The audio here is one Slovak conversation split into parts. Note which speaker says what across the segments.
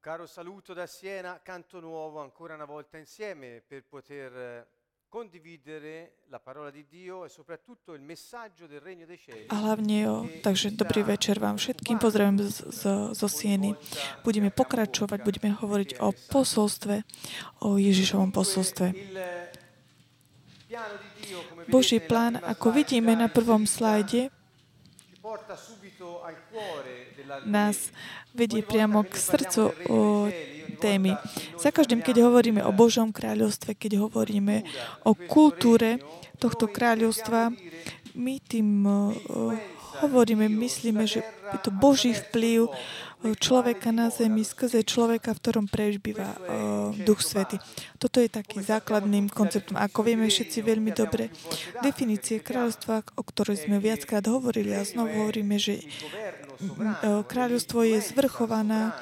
Speaker 1: Caro saluto da Siena, canto nuovo ancora una volta insieme per poter eh, condividere la parola di Dio e soprattutto il messaggio del regno dei cieli.
Speaker 2: A hlavne, o, takže dobrý večer vám všetkým, pozdravujem z, z, zo Sieny. Budeme pokračovať, budeme hovoriť o posolstve, o Ježišovom posolstve. Boží plán, ako vidíme na prvom slajde, nás vedie priamo k srdcu o témy. Za každým, keď hovoríme o Božom kráľovstve, keď hovoríme o kultúre tohto kráľovstva, my tým hovoríme, myslíme, že je to Boží vplyv o, človeka na zemi skrze človeka, v ktorom prežbýva o, Duch Svety. Toto je taký základným konceptom. Ako vieme všetci veľmi dobre, definície kráľovstva, o ktorej sme viackrát hovorili a znovu hovoríme, že o, kráľovstvo je zvrchovaná,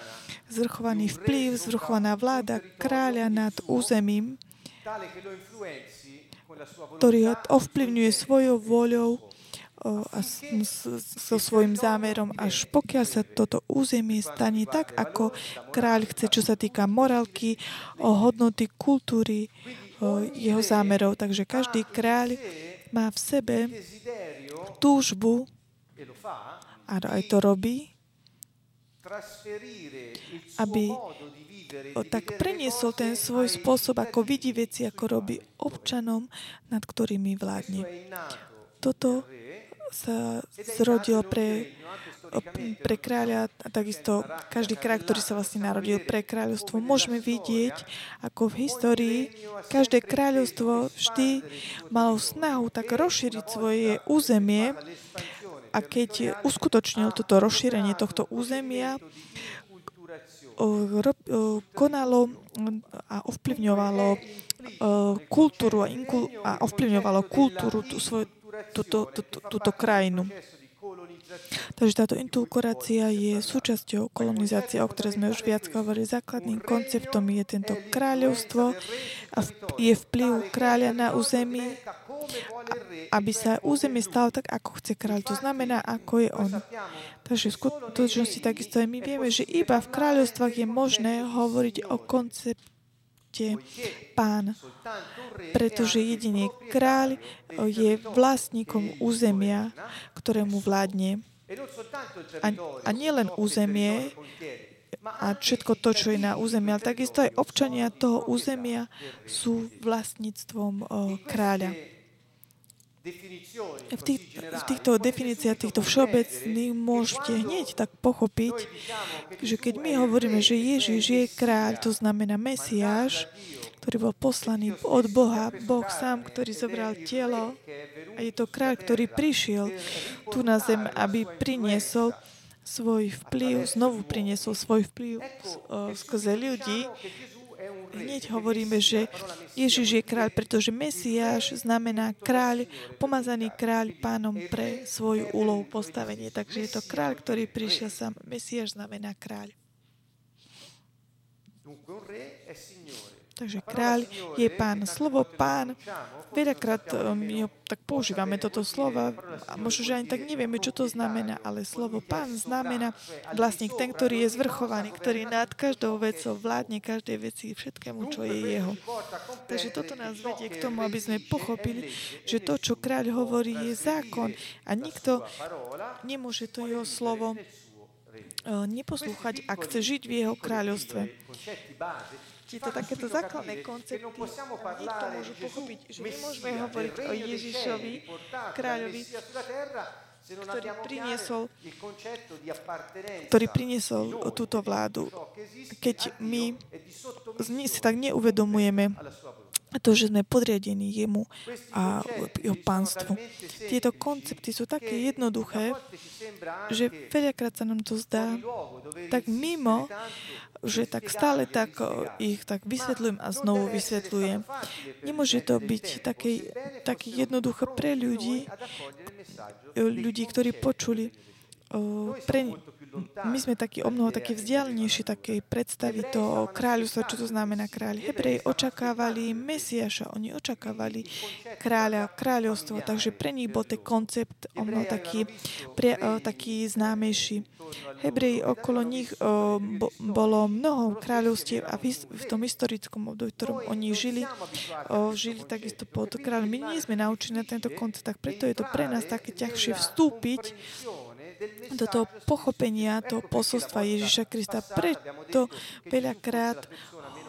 Speaker 2: zvrchovaný vplyv, zvrchovaná vláda kráľa nad územím, ktorý ovplyvňuje svojou voľou a so svojím zámerom, až pokiaľ sa toto územie stane tak, ako kráľ chce, čo sa týka morálky, hodnoty kultúry, jeho zámerov. Takže každý kráľ má v sebe túžbu, a aj to robí, aby tak preniesol ten svoj spôsob, ako vidí veci, ako robí občanom, nad ktorými vládne. Toto sa zrodil pre, pre kráľa a takisto každý kráľ, ktorý sa vlastne narodil pre kráľovstvo. Môžeme vidieť, ako v histórii každé kráľovstvo vždy malo snahu tak rozšíriť svoje územie a keď uskutočnil toto rozšírenie tohto územia, konalo a ovplyvňovalo kultúru a, inkul- a ovplyvňovalo kultúru tú svoju, túto, túto, krajinu. Takže táto inkulkurácia je súčasťou kolonizácie, o ktorej sme už viac hovorili. Základným konceptom je tento kráľovstvo a je vplyv kráľa na území, aby sa územie stalo tak, ako chce kráľ. To znamená, ako je on. Takže v skutočnosti takisto aj my vieme, že iba v kráľovstvách je možné hovoriť o koncepte pán,
Speaker 1: un re
Speaker 2: pretože jedine kráľ je vlastníkom územia, ktorému vládne. A, a nie len
Speaker 1: ciò che il
Speaker 2: územie a všetko to, čo je na území, ale takisto aj občania toho územia sú vlastníctvom kráľa. V, tých, týchto definíciách, týchto všeobecných môžete hneď tak pochopiť, že keď my hovoríme, že Ježiš je kráľ, to znamená Mesiáš, ktorý bol poslaný od Boha, Boh sám, ktorý zobral telo a je to kráľ, ktorý prišiel tu na zem, aby priniesol svoj vplyv, znovu priniesol svoj vplyv skrze ľudí. Hneď hovoríme, že Ježiš je kráľ, pretože Mesiáš znamená kráľ, pomazaný kráľ pánom pre svoju úlohu postavenie. Takže je to kráľ, ktorý prišiel sám. Mesiáš znamená kráľ.
Speaker 1: Dunque un re è signore.
Speaker 2: Takže kráľ je pán. Slovo pán, veľakrát um, my tak používame toto slovo a možno, že ani tak nevieme, čo to znamená, ale slovo pán znamená vlastník, ten, ktorý je zvrchovaný, ktorý nad každou vecou vládne každej veci, všetkému, čo je jeho. Takže toto nás vedie k tomu, aby sme pochopili, že to, čo kráľ hovorí, je zákon a nikto nemôže to jeho slovo uh, neposlúchať, ak chce žiť v jeho kráľovstve. Tieto takéto základné koncepty? Nikto môže pochopiť, že nemôžeme hovoriť o Ježišovi, kráľovi, ktorý priniesol, ktorý priniesol túto vládu. Keď my si tak neuvedomujeme to, že sme podriadení jemu a jeho pánstvu. Tieto koncepty sú také jednoduché, že veľakrát sa nám to zdá tak mimo, že tak stále tak o, ich tak vysvetľujem a znovu vysvetľujem. Nemôže to byť také, také jednoduché pre ľudí, ľudí, ktorí počuli o, pre, my sme takí o mnoho takí vzdialenejší takej predstavy toho kráľovstva, čo to znamená kráľ. Hebrej očakávali Mesiaša, oni očakávali kráľa, kráľovstvo, takže pre nich bol ten koncept o mnoho taký, pre, o, taký známejší. Hebrej okolo nich o, bo, bolo mnoho kráľovstiev a v, v tom historickom období, v ktorom oni žili, o, žili takisto pod kráľom. My nie sme naučení na tento koncept, tak preto je to pre nás také ťažšie vstúpiť do toho pochopenia toho posolstva Ježiša Krista. Preto veľakrát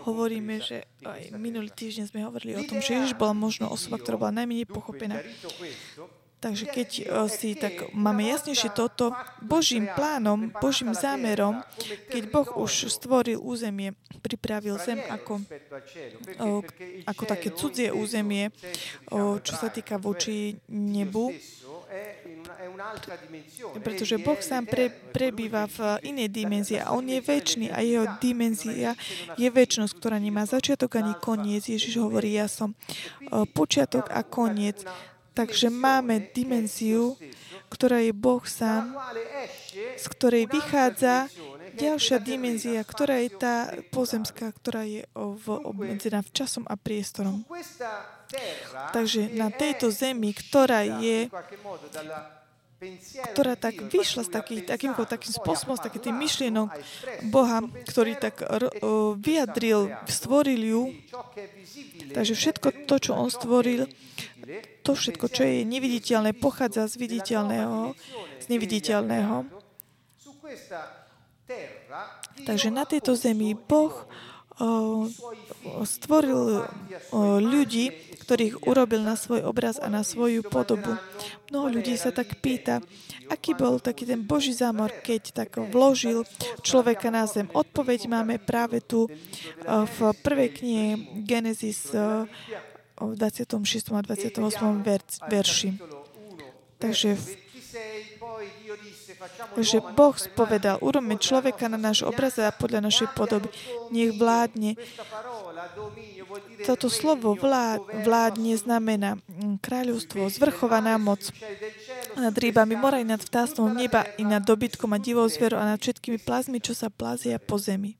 Speaker 2: hovoríme, že aj minulý týždeň sme hovorili o tom, že Ježiš bola možno osoba, ktorá bola najmenej pochopená. Takže keď si tak máme jasnejšie toto, Božím plánom, Božím zámerom, keď Boh už stvoril územie, pripravil zem ako, ako také cudzie územie, čo sa týka voči nebu, pretože Boh sám pre, prebýva v inej dimenzii a On je väčší a jeho dimenzia je väčšnosť, ktorá nemá začiatok ani koniec. Ježiš hovorí, ja som počiatok a koniec. Takže máme dimenziu, ktorá je Boh sám, z ktorej vychádza ďalšia dimenzia, ktorá je tá pozemská, ktorá je v, obmedzená v časom a priestorom. Takže na tejto zemi, ktorá je ktorá tak vyšla s taký, takým, takým spôsobom, s takým myšlienok Boha, ktorý tak vyjadril, stvoril ju. Takže všetko to, čo on stvoril, to všetko, čo je neviditeľné, pochádza z viditeľného, z neviditeľného. Takže na tejto zemi Boh stvoril ľudí, ktorých urobil na svoj obraz a na svoju podobu. Mnoho ľudí sa tak pýta, aký bol taký ten Boží zámor, keď tak vložil človeka na zem. Odpoveď máme práve tu v prvej knihe Genesis v 26. a 28. verši. Takže v že Boh spovedal, urobme človeka na náš obraz a podľa našej podoby. Nech vládne. Toto slovo vlád, vládne znamená mm, kráľovstvo, zvrchovaná moc nad rýbami mora i nad vtáctvom neba i nad dobytkom a divou zverou a nad všetkými plazmi, čo sa plazia po zemi.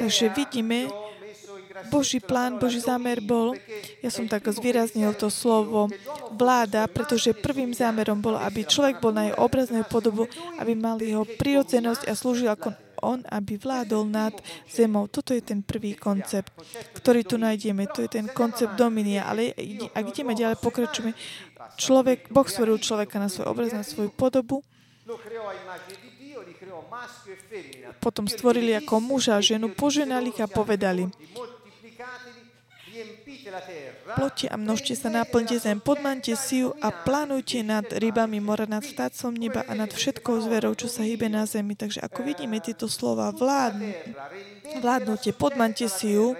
Speaker 2: Takže vidíme, Boží plán, Boží zámer bol, ja som tak zvýraznil to slovo vláda, pretože prvým zámerom bolo, aby človek bol na jeho obraznej podobu, aby mal jeho prirodzenosť a slúžil ako on, aby vládol nad zemou. Toto je ten prvý koncept, ktorý tu nájdeme. To je ten koncept dominia. Ale ak ideme ďalej, pokračujeme. Človek, boh stvoril človeka na svoj obraz, na svoju podobu. Potom stvorili ako muža a ženu, poženali a povedali, Plote a množte sa, naplňte zem, podmante si ju a plánujte nad rybami mora, nad vtácom neba a nad všetkou zverou, čo sa hýbe na zemi. Takže ako vidíme tieto slova, vládnu, vládnute, podmante si ju,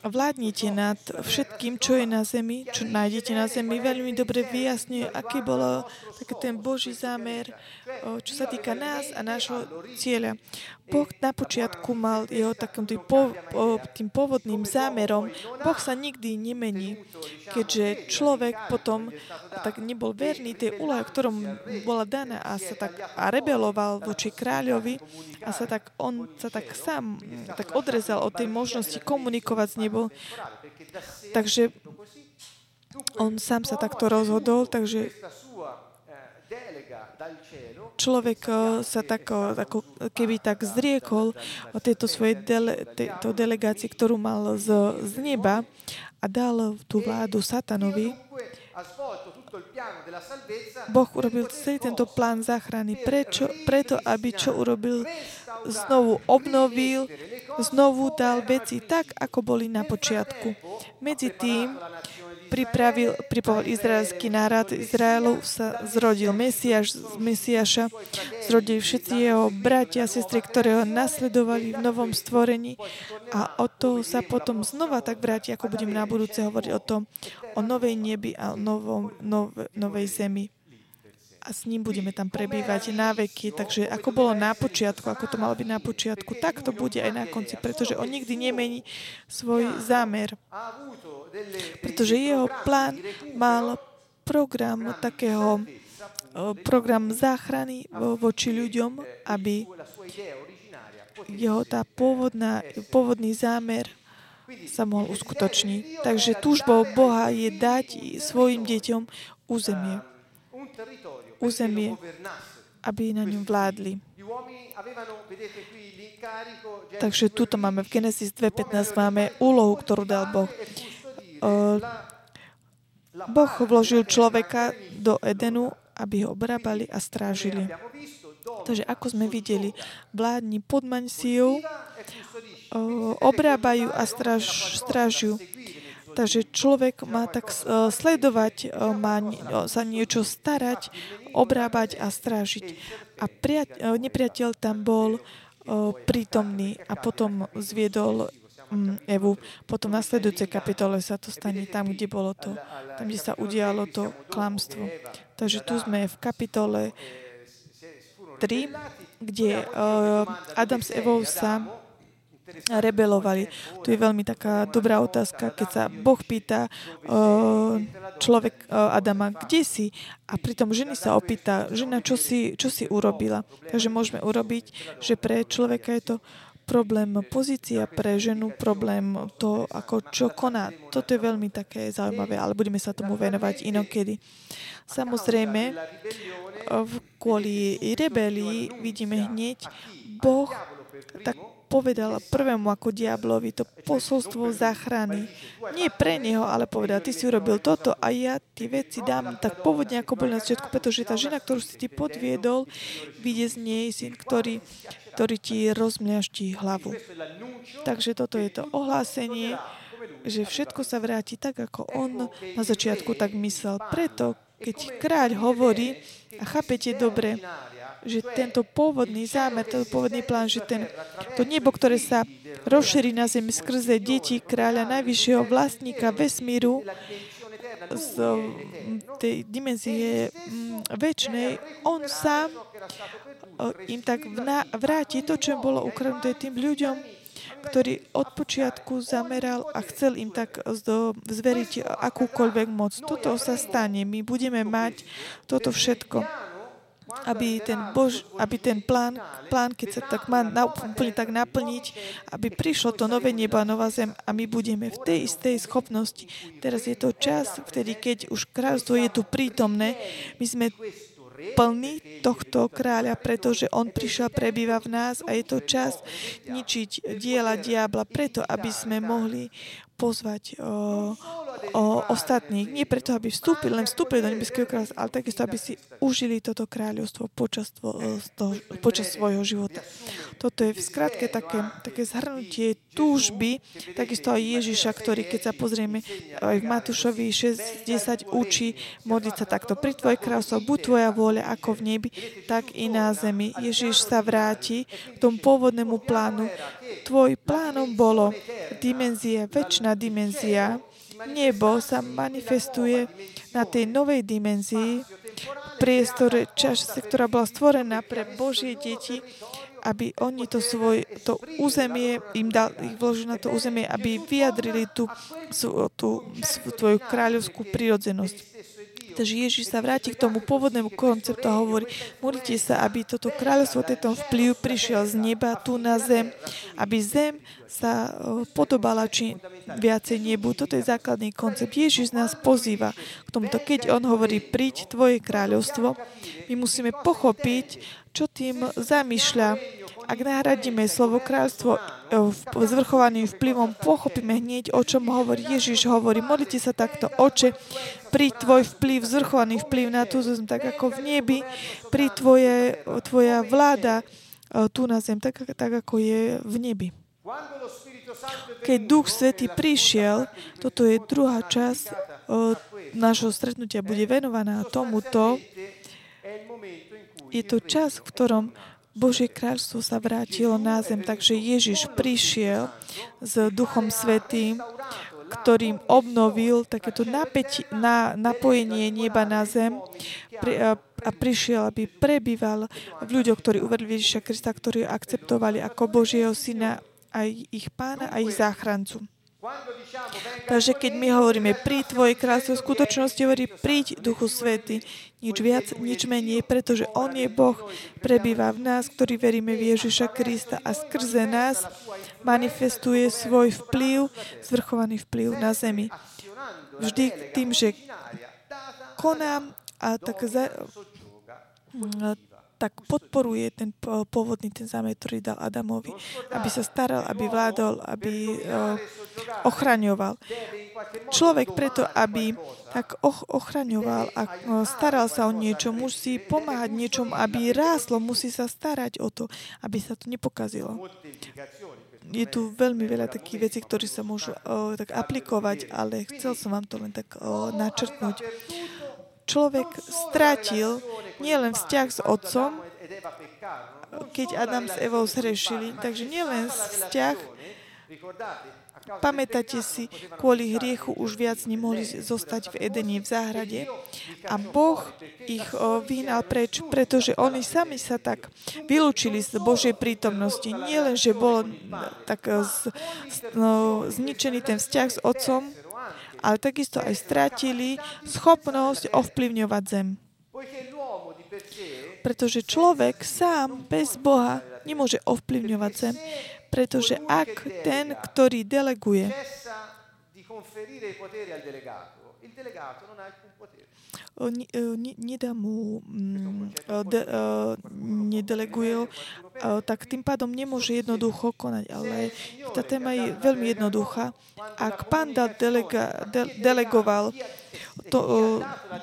Speaker 2: vládnite nad všetkým, čo je na zemi, čo nájdete na zemi. Veľmi dobre vyjasňuje, aký bol taký ten Boží zámer, čo sa týka nás a nášho cieľa. Boh na počiatku mal jeho takým tým, po, tým pôvodným zámerom. Boh sa nikdy nemení, keďže človek potom tak nebol verný tej úlohe, ktorom bola daná a sa tak a rebeloval voči kráľovi a sa tak on sa tak sám tak odrezal od tej možnosti komunikovať s nebom. Takže on sám sa takto rozhodol, takže človek eh, sa tak, ako keby tak zriekol o tejto svojej dele, tejto delegácii, ktorú mal z, z neba a dal tú vládu satanovi, Boh urobil celý tento plán záchrany. Prečo? Preto, aby čo urobil? Znovu obnovil, znovu dal veci tak, ako boli na počiatku. Medzi tým pripravil, pripravil izraelský národ Izraelu, sa zrodil Mesiaš, Mesiaša, zrodili všetci jeho bratia a sestry, ktoré ho nasledovali v novom stvorení. A o to sa potom znova tak vráti, ako budem na budúce hovoriť o tom, o novej nebi a novom, nove, novej zemi a s ním budeme tam prebývať na veky. Takže ako bolo na počiatku, ako to malo byť na počiatku, tak to bude aj na konci, pretože on nikdy nemení svoj zámer. Pretože jeho plán mal program takého program záchrany voči ľuďom, aby jeho tá pôvodná, pôvodný zámer sa mohol uskutočniť. Takže túžbou Boha je dať svojim deťom územie. Územie, aby na ňom vládli. Takže tuto máme v Genesis 2.15 máme úlohu, ktorú dal Boh. Boh vložil človeka do Edenu, aby ho obrábali a strážili. Takže ako sme videli, vládni pod Mansiou obrábajú a stráž, strážujú. Takže človek má tak sledovať, má sa niečo starať, obrábať a strážiť. A nepriateľ tam bol prítomný a potom zviedol mm, Evu. Potom v nasledujúcej kapitole sa to stane tam, kde bolo to, tam, kde sa udialo to klamstvo. Takže tu sme v kapitole 3, kde Adam s Evou sa rebelovali. Tu je veľmi taká dobrá otázka, keď sa Boh pýta človek Adama, kde si? A pritom ženy sa opýta, žena, čo si, čo si urobila? Takže môžeme urobiť, že pre človeka je to problém pozícia pre ženu, problém to, ako čo koná. Toto je veľmi také zaujímavé, ale budeme sa tomu venovať inokedy. Samozrejme, kvôli rebelii vidíme hneď, Boh tak povedal prvému ako diablovi to posolstvo záchrany. Nie pre neho, ale povedal, ty si urobil toto a ja tie veci dám tak pôvodne, ako boli na začiatku, pretože tá žena, ktorú si ty podviedol, vidie z nej syn, ktorý, ktorý ti rozmľaští hlavu. Takže toto je to ohlásenie, že všetko sa vráti tak, ako on na začiatku tak myslel. Preto, keď kráľ hovorí, a chápete dobre, že tento pôvodný zámer, tento pôvodný plán, že ten, to nebo, ktoré sa rozšíri na zemi skrze deti kráľa, najvyššieho vlastníka vesmíru, z tej dimenzie väčšnej, on sám im tak vráti to, čo bolo ukradnuté tým ľuďom, ktorý od počiatku zameral a chcel im tak zveriť akúkoľvek moc. Toto sa stane. My budeme mať toto všetko aby ten, Bož, aby ten plán, plán, keď sa tak má úplne tak naplniť, aby prišlo to nové neba, nová zem a my budeme v tej istej schopnosti. Teraz je to čas, vtedy, keď už kráľstvo je tu prítomné, my sme plný tohto kráľa, pretože on prišiel, prebýva v nás a je to čas ničiť diela diabla, preto aby sme mohli pozvať o, o ostatných. Nie preto, aby vstúpili, len vstúpili do nebeského kráľovstva, ale takisto, aby si užili toto kráľovstvo počas, to, počas svojho života. Toto je v skratke také, také zhrnutie túžby, takisto aj Ježiša, ktorý, keď sa pozrieme aj v Matúšovi 6.10 učí modliť sa takto. Pri Tvoje kráľovstvo, buď Tvoja vôľa ako v nebi, tak i na zemi. Ježiš sa vráti k tomu pôvodnému plánu. Tvoj plánom bolo dimenzie, väčšina dimenzia, nebo sa manifestuje na tej novej dimenzii, priestore, čase, ktorá bola stvorená pre Božie deti, aby oni to svoj, to územie, im dal, ich vložili na to územie, aby vyjadrili tú, tú, tú tvoju kráľovskú prírodzenosť. Takže Ježiš sa vráti k tomu pôvodnému konceptu a hovorí, modlite sa, aby toto kráľovstvo, tento vplyv prišiel z neba tu na zem, aby zem sa podobala či viacej nebu. Toto je základný koncept. Ježiš nás pozýva k tomuto. Keď on hovorí, príď tvoje kráľovstvo, my musíme pochopiť, čo tým zamýšľa ak nahradíme slovo kráľstvo e, zvrchovaným vplyvom, pochopíme hneď, o čom hovorí Ježiš. Hovorí, modlite sa takto, oče, pri tvoj vplyv, zvrchovaný vplyv na tú zem, tak ako v nebi, pri tvoje, tvoja vláda e, tu na zem, tak, tak ako je v nebi. Keď Duch Svetý prišiel, toto je druhá časť e, nášho stretnutia, bude venovaná tomuto. Je to čas, v ktorom Božie kráľstvo sa vrátilo na zem, takže Ježiš prišiel s Duchom Svetým, ktorým obnovil takéto napäť, na, napojenie neba na zem pri, a, a prišiel, aby prebýval v ľuďoch, ktorí uverili Ježiša Krista, ktorí akceptovali ako Božieho syna aj ich pána a ich záchrancu. Takže keď my hovoríme pri Tvoje kráľstvo, v skutočnosti hovorí príď Duchu Svety. Nič viac, nič menej, pretože On je Boh, prebýva v nás, ktorí veríme v Ježiša Krista a skrze nás manifestuje svoj vplyv, zvrchovaný vplyv na zemi. Vždy tým, že konám a tak za, tak podporuje ten pôvodný ten zámer, ktorý dal Adamovi, aby sa staral, aby vládol, aby uh, ochraňoval. Človek preto, aby tak ochraňoval a staral sa o niečo, musí pomáhať niečom, aby ráslo, musí sa starať o to, aby sa to nepokazilo. Je tu veľmi veľa takých vecí, ktoré sa môžu uh, tak aplikovať, ale chcel som vám to len tak uh, načrtnúť človek strátil nielen vzťah s otcom, keď Adam s Evou zhrešili, takže nielen vzťah, Pamätáte si, kvôli hriechu už viac nemohli zostať v Edene v záhrade a Boh ich vyhnal preč, pretože oni sami sa tak vylúčili z Božej prítomnosti. Nie len, že bol tak z, no, zničený ten vzťah s otcom, ale takisto aj strátili schopnosť ovplyvňovať zem. Pretože človek sám bez Boha nemôže ovplyvňovať zem, pretože ak ten, ktorý deleguje, nedá mu, mm, de, nedeleguje, tak tým pádom nemôže jednoducho konať. Ale tá téma je veľmi jednoduchá. Ak pán delega, de, delegoval to,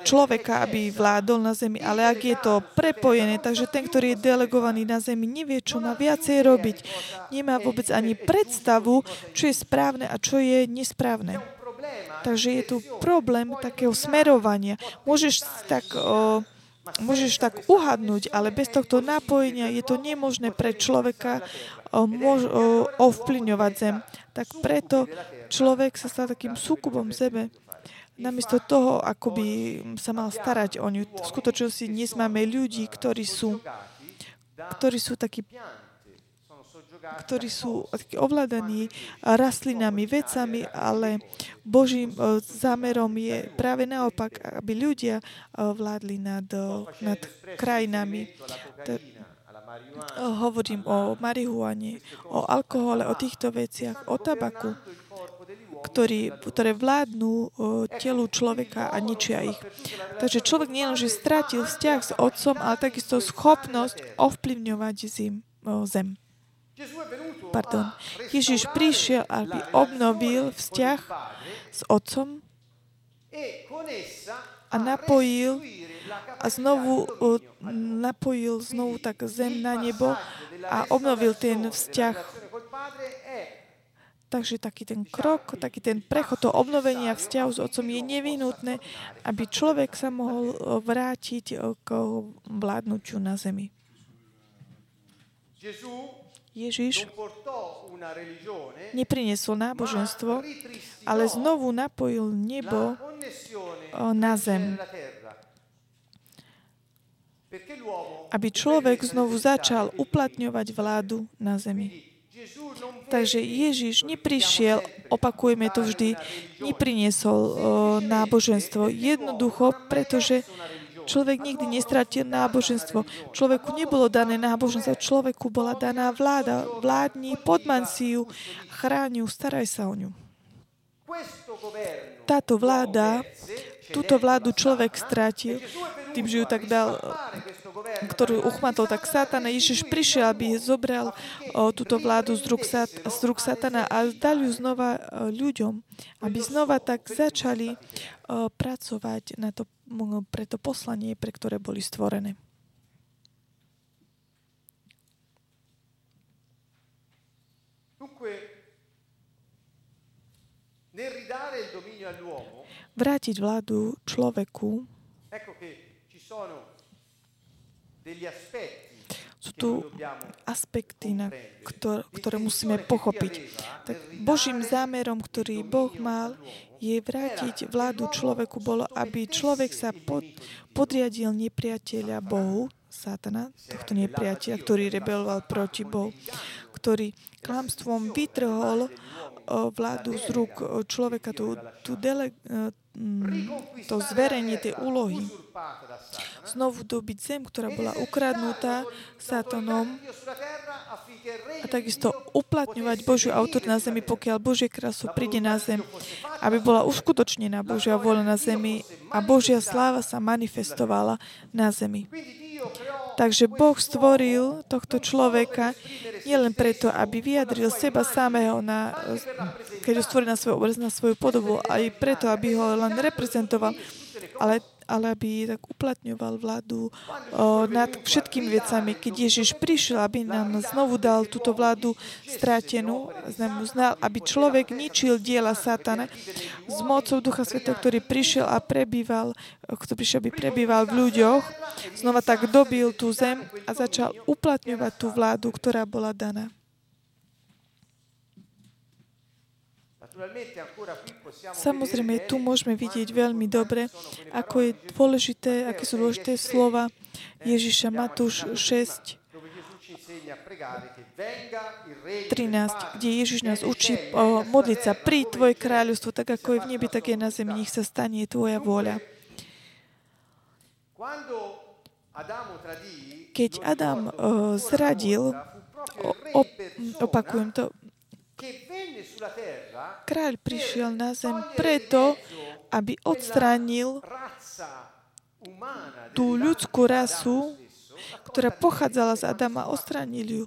Speaker 2: človeka, aby vládol na zemi, ale ak je to prepojené, takže ten, ktorý je delegovaný na zemi, nevie, čo má viacej robiť. Nemá vôbec ani predstavu, čo je správne a čo je nesprávne. Takže je tu problém takého smerovania. Môžeš tak, o, môžeš tak uhadnúť, ale bez tohto napojenia je to nemožné pre človeka o, o, ovplyvňovať zem. Tak preto človek sa stal takým súkubom zeme. Namiesto toho, ako by sa mal starať o ňu. V skutočnosti dnes máme ľudí, ktorí sú, ktorí sú takí ktorí sú ovládaní rastlinami, vecami, ale Božím e, zámerom je práve naopak, aby ľudia e, vládli nad, e, nad krajinami. Hovorím o marihuane, o alkohole, o týchto veciach, o tabaku, ktorý, ktoré vládnu telu človeka a ničia ich. Takže človek nielenže strátil vzťah s otcom, ale takisto schopnosť ovplyvňovať zim, zem. Pardon. Ježiš prišiel, aby obnovil vzťah s Otcom a napojil a znovu napojil znovu tak zem na nebo a obnovil ten vzťah. Takže taký ten krok, taký ten prechod, to obnovenia vzťahu s Otcom je nevyhnutné, aby človek sa mohol vrátiť k vládnutiu na zemi. Ježiš nepriniesol náboženstvo, ale znovu napojil nebo na zem. Aby človek znovu začal uplatňovať vládu na zemi. Takže Ježiš neprišiel, opakujeme to vždy, nepriniesol náboženstvo. Jednoducho, pretože Človek nikdy nestratil náboženstvo. Človeku nebolo dané náboženstvo, človeku bola daná vláda. Vládni, podman si ju, chráň ju, staraj sa o ňu. Táto vláda, túto vládu človek strátil, tým, že ju tak dal ktorú uchmatol, tak Satan Ježiš prišiel, aby zobral o, túto vládu z rúk, sat, z rúk Satana a dal ju znova o, ľuďom, aby znova tak začali o, pracovať na to, pre to poslanie, pre ktoré boli stvorené. Vrátiť vládu človeku sú tu aspekty, na ktor- ktoré musíme pochopiť. Tak Božím zámerom, ktorý Boh mal, je vrátiť vládu človeku, bolo, aby človek sa pod, podriadil nepriateľa Bohu, Satana, tohto nepriateľa, ktorý rebeloval proti Bohu, ktorý klamstvom vytrhol vládu z rúk človeka, tú, tú dele, to zverenie tej úlohy. Znovu dobiť zem, ktorá bola ukradnutá satanom a takisto uplatňovať Božiu autor na zemi, pokiaľ Božie krásu príde na zem, aby bola uskutočnená Božia voľa na zemi a Božia sláva sa manifestovala na zemi. Takže Boh stvoril tohto človeka nielen preto, aby vyjadril seba samého, na, keď ho stvoril na svoj obraz, na svoju podobu, aj preto, aby ho len reprezentoval, ale ale aby tak uplatňoval vládu o, nad všetkými vecami. Keď Ježiš prišiel, aby nám znovu dal túto vládu strátenú, znal, aby človek ničil diela satana s mocou Ducha Svetého, ktorý prišiel a prebýval, ktorý prišiel, aby prebýval v ľuďoch, znova tak dobil tú zem a začal uplatňovať tú vládu, ktorá bola daná. Samozrejme, tu môžeme vidieť veľmi dobre, ako je dôležité, aké sú dôležité slova Ježiša Matúš 6, 13, kde Ježiš nás učí o, modliť sa pri Tvoje kráľovstvo, tak ako je v nebi, tak je na zemi, nech sa stane Tvoja vôľa. Keď Adam o, zradil, o, opakujem to, Kráľ prišiel na zem preto, aby odstránil tú ľudskú rasu, ktorá pochádzala z Adama, odstránil ju.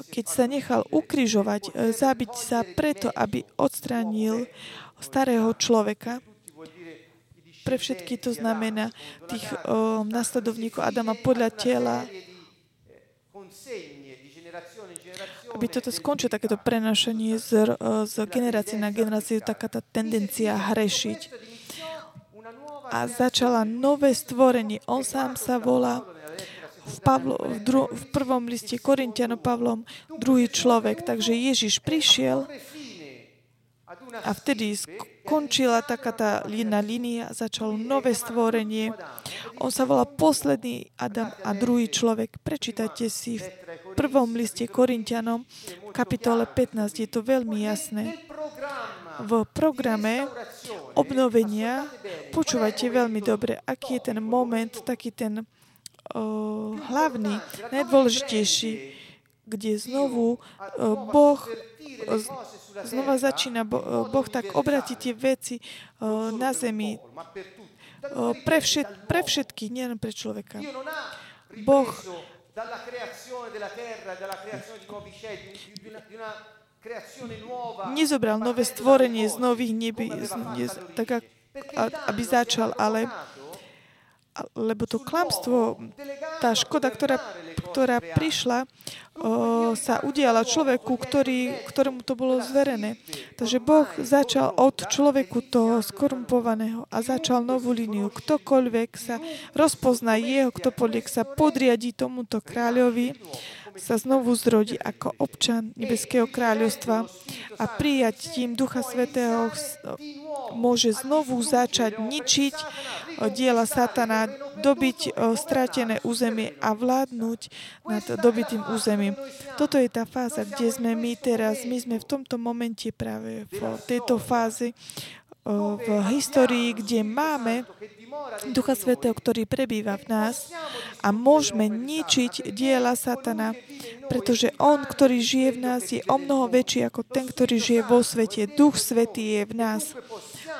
Speaker 2: Keď sa nechal ukrižovať, e, zabiť sa preto, aby odstránil starého človeka, pre všetky to znamená tých o, nasledovníkov Adama podľa tela, aby toto skončilo, takéto prenašanie z, z generácie na generáciu, taká tá tendencia hrešiť. A začala nové stvorenie. On sám sa volá v, Pavlo, v, dru, v prvom liste Korintiano Pavlom druhý človek. Takže Ježiš prišiel a vtedy skončila taká tá lína línia, začalo nové stvorenie. On sa volá posledný Adam a druhý človek. Prečítajte si v prvom liste Korintianom, kapitole 15, je to veľmi jasné. V programe obnovenia, počúvajte veľmi dobre, aký je ten moment, taký ten uh, hlavný, najdôležitejší, kde znovu uh, Boh uh, znova začína Boh, boh tak obratí tie veci na zemi pre, všet, pre všetkých, nielen pre človeka. Boh dalla creazione della terra, dalla creazione di nuovi cieli, di una, di una creazione nuova. Nezobral nové stvorenie z nových nebí, z, z, tak aby začal, ale lebo to klamstvo, tá škoda, ktorá, ktorá prišla, o, sa udiala človeku, ktorý, ktorému to bolo zverené. Takže Boh začal od človeku toho skorumpovaného a začal novú líniu. Ktokoľvek sa rozpozná jeho, ktokoľvek sa podriadi tomuto kráľovi, sa znovu zrodí ako občan Nebeského kráľovstva a prijať tým Ducha Svetého môže znovu začať ničiť diela satana, dobiť stratené územie a vládnuť nad dobitým územím. Toto je tá fáza, kde sme my teraz. My sme v tomto momente práve v tejto fáze v histórii, kde máme Ducha Svetého, ktorý prebýva v nás a môžeme ničiť diela Satana, pretože On, ktorý žije v nás, je o mnoho väčší ako ten, ktorý žije vo svete. Duch Svetý je v nás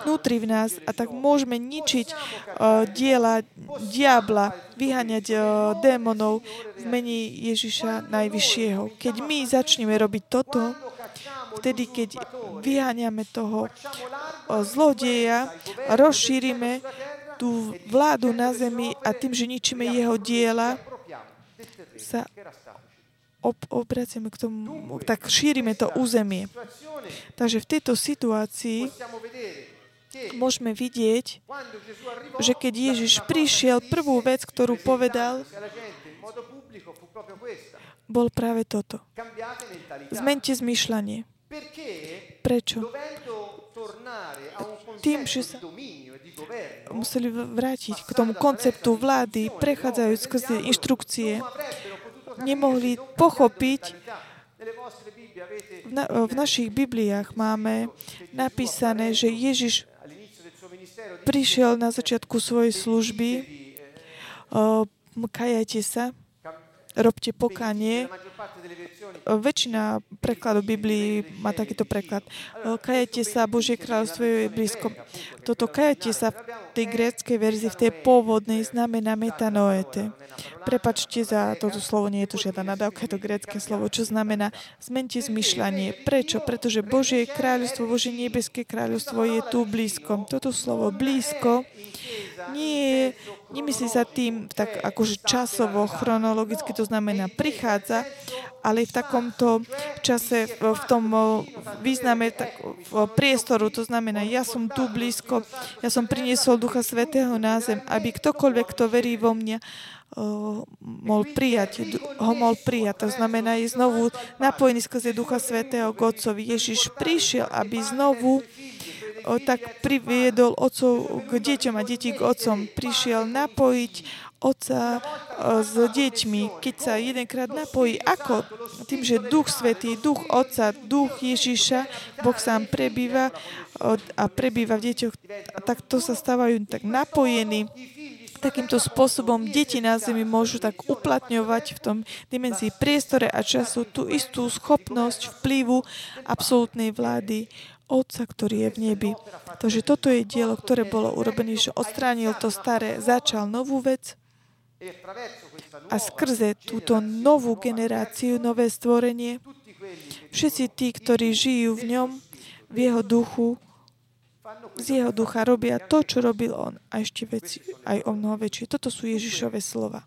Speaker 2: vnútri v nás a tak môžeme ničiť uh, diela diabla, vyháňať uh, démonov v mene Ježiša Najvyššieho. Keď my začneme robiť toto, vtedy, keď vyháňame toho uh, zlodeja, rozšírime tú vládu na zemi a tým, že ničíme jeho diela, sa ob- obraciame k tomu, tak šírime to územie. Takže v tejto situácii môžeme vidieť, že keď Ježiš prišiel, prvú vec, ktorú povedal, bol práve toto. Zmente zmyšľanie. Prečo? Tým, že sa museli vrátiť k tomu konceptu vlády, prechádzajúc skrze inštrukcie, nemohli pochopiť, na, v našich Bibliách máme napísané, že Ježiš prišiel na začiatku svojej služby, kajajte sa, robte pokanie. Väčšina prekladov Biblii má takýto preklad. Kajajte sa, Božie kráľovstvo je blízko. Toto kajajte sa v tej gréckej verzii, v tej pôvodnej, znamená metanoete. Prepačte za toto slovo, nie je to žiadna nadávka, je to grécké slovo, čo znamená zmente zmyšľanie. Prečo? Pretože Božie kráľovstvo, Božie nebeské kráľovstvo je tu blízko. Toto slovo blízko nie, nemyslí sa tým tak akože časovo, chronologicky, to znamená prichádza, ale v takomto čase, v tom význame tak, v priestoru, to znamená, ja som tu blízko, ja som priniesol Ducha Svetého na zem, aby ktokoľvek, kto verí vo mňa, mohol prijať, ho mohol prijať. To znamená, je znovu napojený skrze Ducha Svetého k Otcovi. Ježiš prišiel, aby znovu tak priviedol otcov k deťom a deti k otcom. Prišiel napojiť otca o, s deťmi. Keď sa jedenkrát napojí, ako? Tým, že duch svetý, duch otca, duch Ježiša, Boh sám prebýva o, a prebýva v deťoch, tak to sa stávajú tak napojení takýmto spôsobom deti na Zemi môžu tak uplatňovať v tom dimenzii priestore a času tú istú schopnosť vplyvu absolútnej vlády Otca, ktorý je v nebi. Takže toto je dielo, ktoré bolo urobené, že odstránil to staré, začal novú vec a skrze túto novú generáciu, nové stvorenie, všetci tí, ktorí žijú v ňom, v jeho duchu, z jeho ducha robia to, čo robil on a ešte veci, aj o mnoho väčšie. Toto sú Ježišové slova.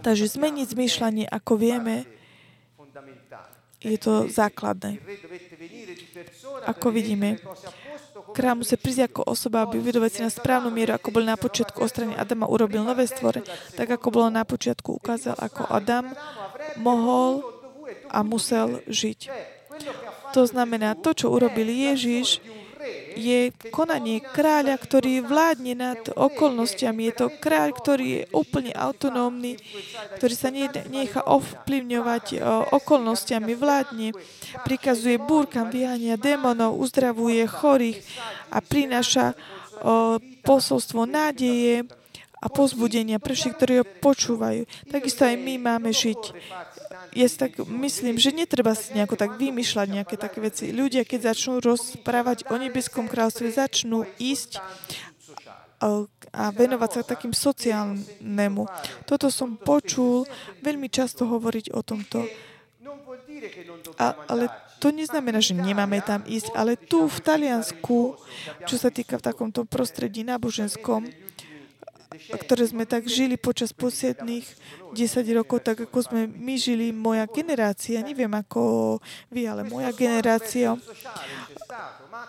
Speaker 2: Takže zmeniť zmýšľanie, ako vieme, je to základné. Ako vidíme, král musí prísť ako osoba, aby uvedol veci na správnu mieru, ako bol na počiatku o strane Adama, urobil nové stvore, tak ako bolo na počiatku, ukázal, ako Adam mohol a musel žiť. To znamená, to, čo urobil Ježiš, je konanie kráľa, ktorý vládne nad okolnostiami. Je to kráľ, ktorý je úplne autonómny, ktorý sa nechá ovplyvňovať e, okolnostiami, vládne, prikazuje búrkam, vyháňa démonov, uzdravuje chorých a prináša e, posolstvo nádeje a pozbudenia pre všetkých, ktorí ho počúvajú. Takisto aj my máme žiť ja si tak myslím, že netreba si nejako tak vymýšľať nejaké také veci. Ľudia, keď začnú rozprávať o nebeskom kráľstve, začnú ísť a venovať sa takým sociálnemu. Toto som počul veľmi často hovoriť o tomto. A, ale to neznamená, že nemáme tam ísť, ale tu v Taliansku, čo sa týka v takomto prostredí náboženskom, ktoré sme tak žili počas posledných 10 rokov, tak ako sme my žili, moja generácia, neviem ako vy, ale moja generácia,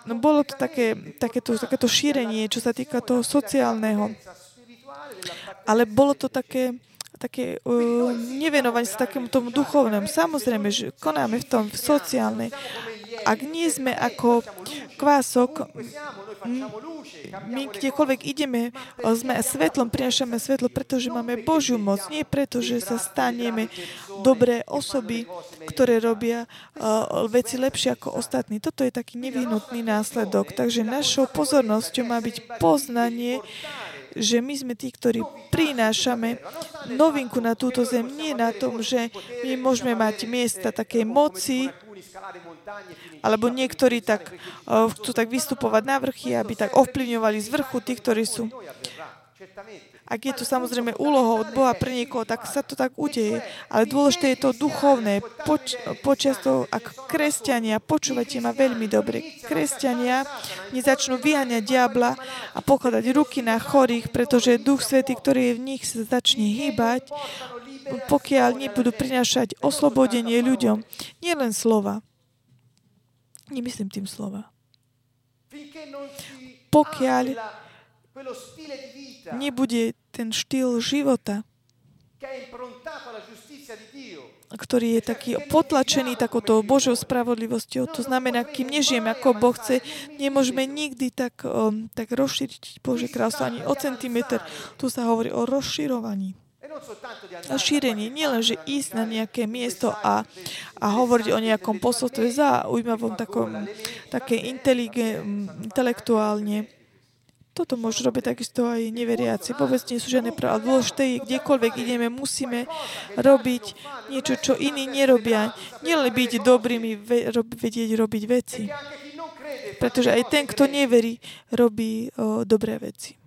Speaker 2: no bolo to také, takéto, takéto šírenie, čo sa týka toho sociálneho. Ale bolo to také, také uh, nevenovanie sa takému tomu duchovnému. Samozrejme, že konáme v tom v sociálnej. Ak nie sme ako kvások, my kdekoľvek ideme, sme svetlom, prinašame svetlo, pretože máme Božiu moc, nie preto, že sa staneme dobré osoby, ktoré robia veci lepšie ako ostatní. Toto je taký nevyhnutný následok. Takže našou pozornosťou má byť poznanie, že my sme tí, ktorí prinášame novinku na túto zem, nie na tom, že my môžeme mať miesta takej moci, alebo niektorí tak uh, chcú tak vystupovať na vrchy, aby tak ovplyvňovali z vrchu tých, ktorí sú. Ak je to samozrejme úlohou od Boha pre niekoho, tak sa to tak udeje. Ale dôležité je to duchovné. Poč- počas toho, ak kresťania, počúvate ma veľmi dobre, kresťania nezačnú vyháňať diabla a pokladať ruky na chorých, pretože Duch Svetý, ktorý je v nich, sa začne hýbať, pokiaľ nebudú prinášať oslobodenie ľuďom. Nie len slova. Nemyslím tým slova. Pokiaľ nebude ten štýl života, ktorý je taký potlačený takouto Božou spravodlivosťou. To znamená, kým nežijeme ako Boh chce, nemôžeme nikdy tak, um, tak rozšíriť Bože kráľstvo ani o centimetr. Tu sa hovorí o rozširovaní. A šírenie nie len, ísť na nejaké miesto a, a hovoriť o nejakom posolstve zaujímavom, takom, také intelektuálne. Toto môžu robiť takisto aj neveriaci. Vôbec nie sú žiadne práva. Dôležité je, kdekoľvek ideme, musíme robiť niečo, čo iní nerobia. Nielen byť dobrými, vedieť robiť veci. Pretože aj ten, kto neverí, robí o, dobré veci.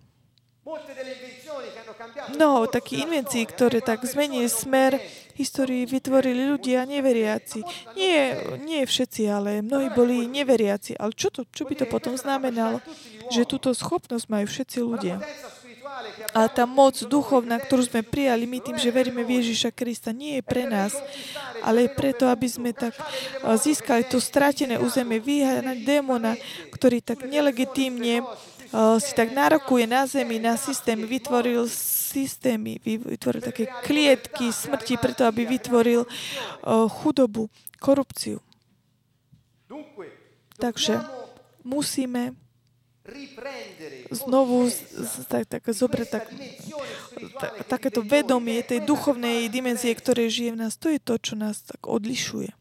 Speaker 2: No, takých invencií, ktoré tak zmenili smer histórii, vytvorili ľudia neveriaci. Nie, nie všetci, ale mnohí boli neveriaci. Ale čo, to, čo by to potom znamenalo? Že túto schopnosť majú všetci ľudia. A tá moc duchovná, ktorú sme prijali my tým, že veríme v Ježiša Krista, nie je pre nás, ale je preto, aby sme tak získali to stratené územie, vyháňať démona, ktorý tak nelegitímne si tak nárokuje na zemi, na systém, vytvoril systémy, vytvoril také klietky smrti, preto aby vytvoril chudobu, korupciu. Takže musíme znovu tak, tak, zobrať tak, tak, takéto vedomie tej duchovnej dimenzie, ktoré žije v nás. To je to, čo nás tak odlišuje.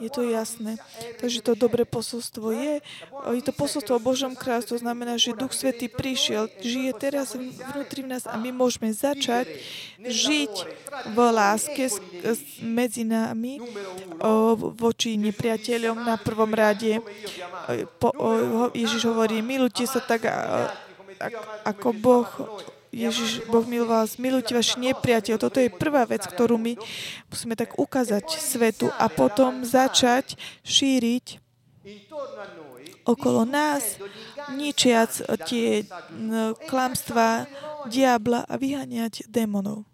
Speaker 2: Je to jasné. Takže to dobré posolstvo je. Je to posolstvo o Božom kráľstve. To znamená, že Duch Svetý prišiel, žije teraz vnútri v nás a my môžeme začať žiť v láske medzi nami voči nepriateľom na prvom rade. Ježiš hovorí, milujte sa tak, ako Boh Ježiš, Boh miloval vás, milujte vaši nepriateľ. Toto je prvá vec, ktorú my musíme tak ukázať svetu a potom začať šíriť okolo nás, ničiac tie klamstvá diabla a vyháňať démonov.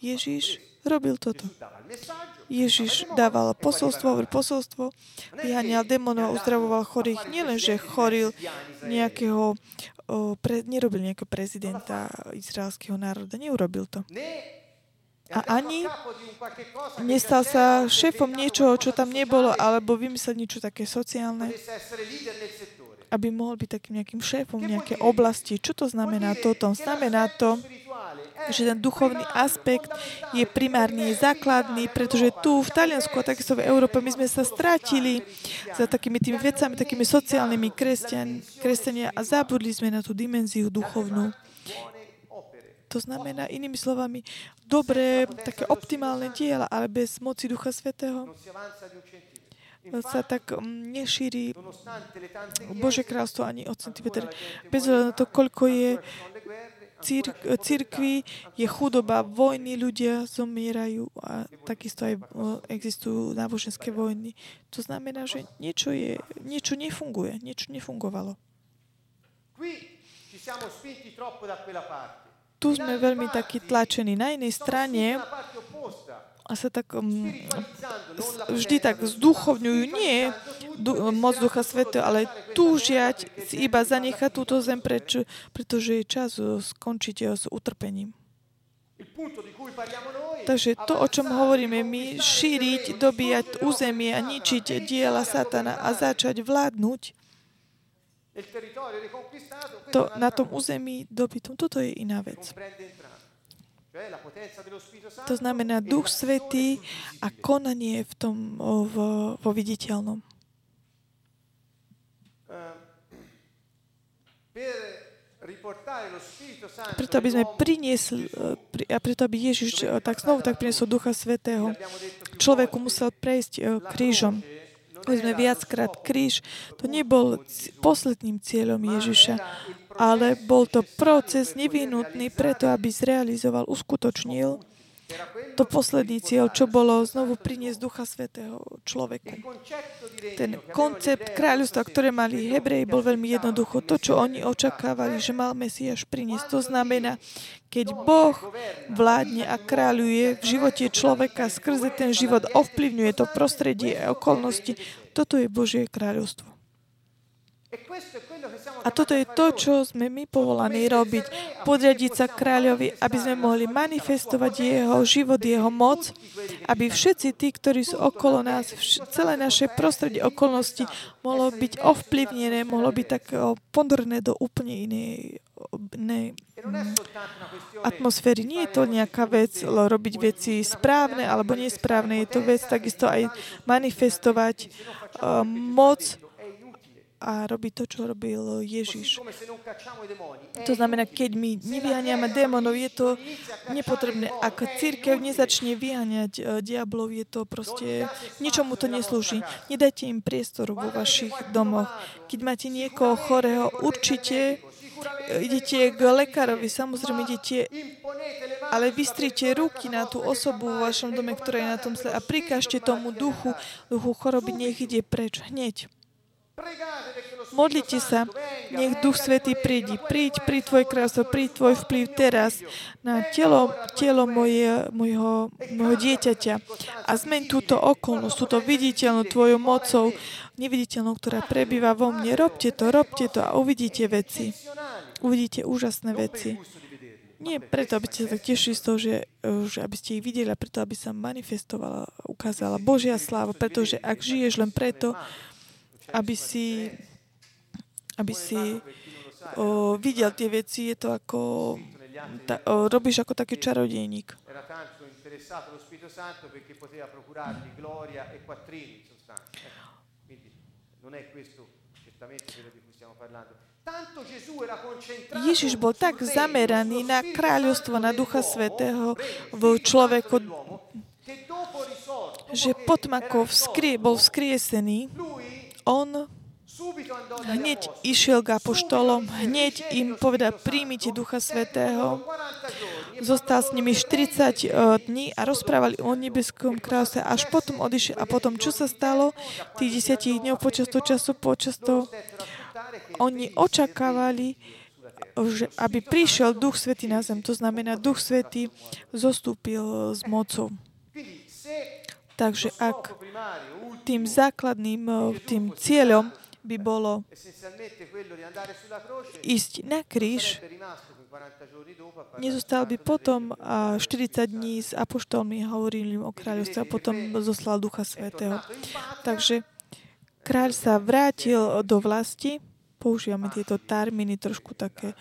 Speaker 2: Ježiš robil toto. Ježiš dával posolstvo, hovoril posolstvo, vyháňal démonov, uzdravoval chorých. Nielen, choril nejakého, o, pre, nerobil nejakého prezidenta izraelského národa, neurobil to. A ani nestal sa šéfom niečoho, čo tam nebolo, alebo vymyslel niečo také sociálne, aby mohol byť takým nejakým šéfom v nejakej oblasti. Čo to znamená toto? Znamená to, že ten duchovný aspekt je primárny, je základný, pretože tu v Taliansku a takisto v Európe my sme sa strátili za takými tými vecami, takými sociálnymi kresťan, kresťania a zabudli sme na tú dimenziu duchovnú. To znamená, inými slovami, dobré, také optimálne diela, ale bez moci Ducha Svetého sa tak mm, nešíri Bože kráľstvo ani od centimetr. Bez na to, koľko je cír, církvi je chudoba, vojny, ľudia zomierajú a takisto aj existujú náboženské vojny. To znamená, že niečo, je, niečo nefunguje, niečo nefungovalo. Tu sme veľmi takí tlačení. Na inej strane sa tak um, vždy tak zduchovňujú, nie du, moc Ducha Svetého, ale túžiať si iba zanechať túto zem, preč, pretože je čas uh, skončiť uh, s utrpením. Takže to, o čom hovoríme my, šíriť, dobíjať územie a ničiť diela satana a začať vládnuť, to na tom území dobytom, toto je iná vec. To znamená Duch Svetý a konanie v tom, vo, vo viditeľnom. Ehm, preto, aby sme priniesli, a preto, aby Ježiš tak znovu tak priniesol Ducha Svetého, človeku musel prejsť e, krížom. My sme viackrát kríž. To nebol posledným cieľom Ježiša ale bol to proces nevyhnutný preto, aby zrealizoval, uskutočnil to posledný cieľ, čo bolo znovu priniesť Ducha Svetého človeku. Ten koncept kráľovstva, ktoré mali Hebreji, bol veľmi jednoducho. To, čo oni očakávali, že mal Mesiáš priniesť, to znamená, keď Boh vládne a kráľuje v živote človeka, skrze ten život ovplyvňuje to prostredie a okolnosti, toto je Božie kráľovstvo. A toto je to, čo sme my povolaní robiť. Podriadiť sa kráľovi, aby sme mohli manifestovať jeho život, jeho moc, aby všetci tí, ktorí sú okolo nás, celé naše prostredie okolnosti mohlo byť ovplyvnené, mohlo byť tak ponorné do úplne inej ne, atmosféry. Nie je to nejaká vec robiť veci správne alebo nesprávne. Je to vec takisto aj manifestovať uh, moc a robiť to, čo robil Ježiš. To znamená, keď my nevyháňame démonov, je to nepotrebné. Ak církev nezačne vyháňať uh, diablov, je to proste, ničomu to neslúži. Nedajte im priestor vo vašich domoch. Keď máte niekoho chorého, určite idete k lekárovi, samozrejme idete, ale vystrite ruky na tú osobu v vašom dome, ktorá je na tom zle a prikážte tomu duchu, duchu choroby, nech ide preč hneď. Modlite sa, nech Duch Svetý prídi. Príď pri Tvoj kráľstvo, príď Tvoj vplyv teraz na telo, telo moje, mojho, mojho dieťaťa a zmeň túto okolnosť, túto viditeľnú Tvojou mocou, neviditeľnou, ktorá prebýva vo mne. Robte to, robte to a uvidíte veci. Uvidíte úžasné veci. Nie preto, aby ste sa tak tešili z toho, že, že aby ste ich videli, a preto, aby sa manifestovala, ukázala Božia sláva, pretože ak žiješ len preto, aby si, aby si o, videl tie veci, je to ako, ta, o, robíš ako taký čarodejník. Ježiš bol tak zameraný na kráľovstvo, na Ducha Svetého v človeku, že potom ako vskrie, bol vzkriesený, on hneď išiel k apoštolom, hneď im povedal, príjmite Ducha Svetého. Zostal s nimi 40 e, dní a rozprávali o nebeskom kráľovstve. Až potom odišiel. A potom, čo sa stalo? Tých 10 dňov počas toho času, počas toho oni očakávali, že aby prišiel Duch Svetý na zem. To znamená, Duch Svetý zostúpil s mocou. Takže ak tým základným tým cieľom by bolo ísť na kríž, nezostal by potom 40 dní s apoštolmi hovorili o kráľovstve a potom zoslal Ducha Svetého. Takže kráľ sa vrátil do vlasti, používame tieto termíny trošku také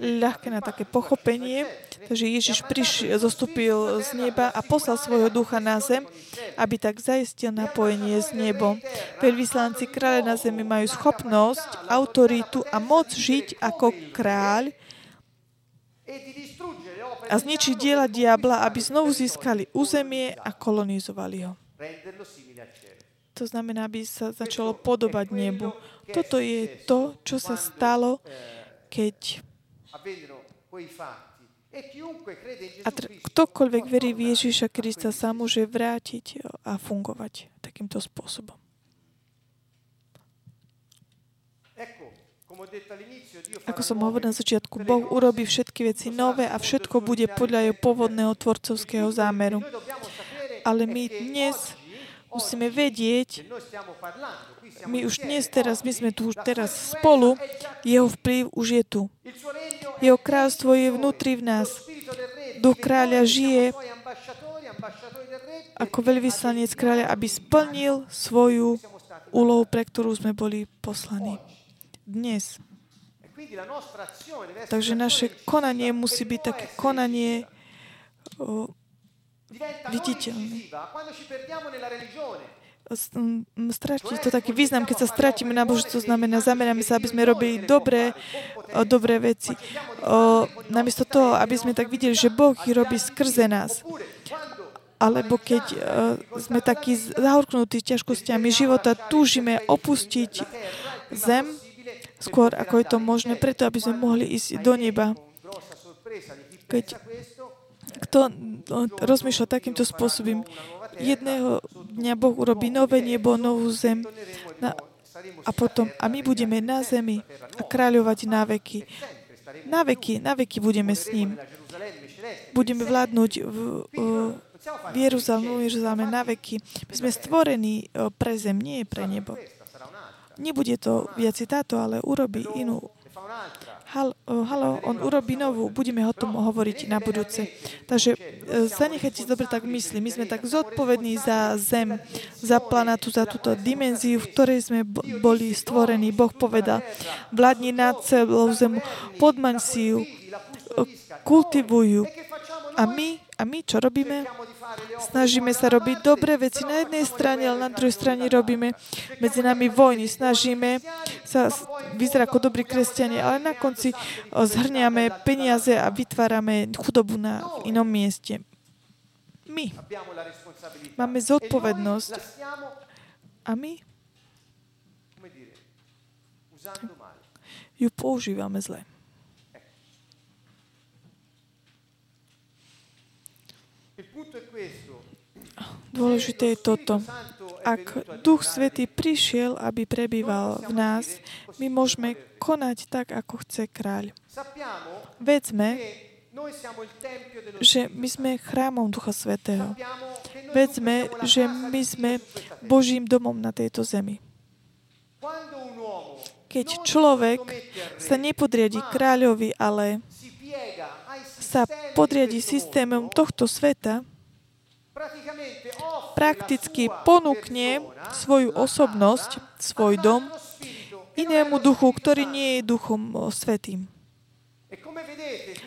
Speaker 2: ľahké na také pochopenie. Takže Ježiš prišiel, zostúpil z neba a poslal svojho ducha na zem, aby tak zaistil napojenie s nebom. Veľvyslanci kráľa na zemi majú schopnosť, autoritu a moc žiť ako kráľ a zničiť diela diabla, aby znovu získali územie a kolonizovali ho. To znamená, aby sa začalo podobať nebu. Toto je to, čo sa stalo, keď a tr- ktokoľvek verí v Ježiša Krista sa môže vrátiť a fungovať takýmto spôsobom. Ako som hovoril na začiatku, Boh urobí všetky veci nové a všetko bude podľa jeho pôvodného tvorcovského zámeru. Ale my dnes musíme vedieť, my už dnes teraz, my sme tu už teraz spolu, jeho vplyv už je tu. Jeho kráľstvo je vnútri v nás. Duch kráľa žije ako veľvyslanec kráľa, aby splnil svoju úlohu, pre ktorú sme boli poslaní. Dnes. Takže naše konanie musí byť také konanie viditeľný. Stratí to taký význam, keď sa stratíme na Boží, to znamená, zameráme sa, aby sme robili dobré, dobré veci. O, namiesto toho, aby sme tak videli, že Boh ich robí skrze nás. Alebo keď uh, sme takí zahorknutí ťažkostiami života, túžime opustiť zem, skôr ako je to možné, preto aby sme mohli ísť do neba. Keď kto no, rozmýšľa takýmto spôsobom, jedného dňa Boh urobí nové nebo, novú zem na, a potom, a my budeme na zemi a kráľovať na veky. Na veky, na veky budeme s ním. Budeme vládnuť v, v, Jeruzalemu, Jeruzaleme na veky. My sme stvorení pre zem, nie pre nebo. nebude to viac táto, ale urobí inú. Uh, halo, on urobí novú, budeme o tom hovoriť na budúce. Takže uh, zanechajte dobre tak mysli. My sme tak zodpovední za zem, za planetu, za túto dimenziu, v ktorej sme boli stvorení. Boh povedal, vládni nad celou zemu, podmaň si ju, kultivujú. A my, a my čo robíme? Snažíme sa robiť dobré veci na jednej strane, ale na druhej strane robíme medzi nami vojny. Snažíme sa vyzerať ako dobrí kresťania, ale na konci zhrniame peniaze a vytvárame chudobu na inom mieste. My máme zodpovednosť a my ju používame zle. Dôležité je toto. Ak Duch Svetý prišiel, aby prebýval v nás, my môžeme konať tak, ako chce kráľ. Vedzme, že my sme chrámom Ducha Svetého. Vedzme, že my sme Božím domom na tejto zemi. Keď človek sa nepodriadi kráľovi, ale sa podriadi systémom tohto sveta, prakticky ponúkne svoju osobnosť, svoj dom inému duchu, ktorý nie je duchom svetým.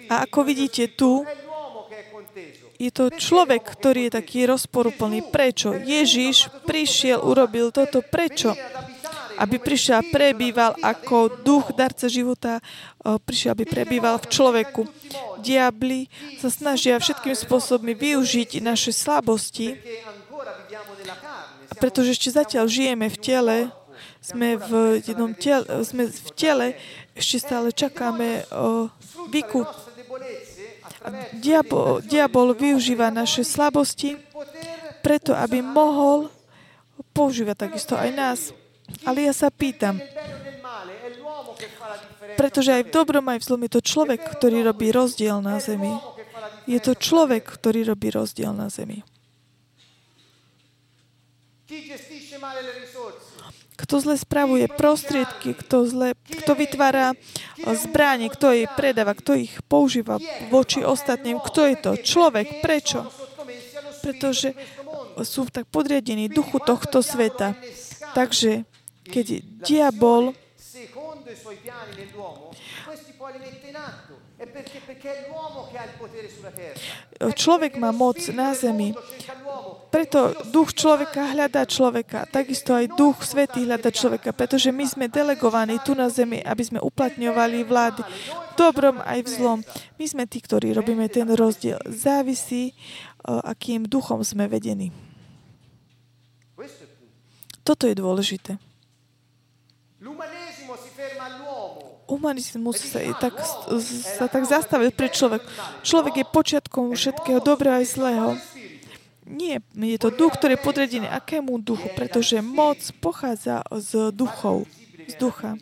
Speaker 2: A ako vidíte tu, je to človek, ktorý je taký rozporuplný. Prečo? Ježiš prišiel, urobil toto. Prečo? aby prišiel a prebýval ako duch, darca života, prišiel, aby prebýval v človeku. Diabli sa snažia všetkými spôsobmi využiť naše slabosti, pretože ešte zatiaľ žijeme v tele, sme v jednom tele, sme v tele, ešte stále čakáme o výkup. Diabol, diabol využíva naše slabosti preto, aby mohol používať takisto aj nás. Ale ja sa pýtam, pretože aj v dobrom, aj v zlom je to človek, ktorý robí rozdiel na zemi. Je to človek, ktorý robí rozdiel na zemi. Kto zle spravuje prostriedky, kto, zle, kto vytvára zbranie, kto ich predáva, kto ich používa voči ostatným, kto je to? Človek. Prečo? Pretože sú tak podriadení duchu tohto sveta. Takže keď diabol Človek má moc na zemi. Preto duch človeka hľadá človeka. Takisto aj duch svetý hľadá človeka. Pretože my sme delegovaní tu na zemi, aby sme uplatňovali vlády v dobrom aj v zlom. My sme tí, ktorí robíme ten rozdiel. Závisí, akým duchom sme vedení. Toto je dôležité. Humanizmus sa, je tak, sa tak zastavil pre človek. Človek je počiatkom všetkého dobrého aj zlého. Nie, je to duch, ktorý je podredený akému duchu, pretože moc pochádza z duchov, z ducha.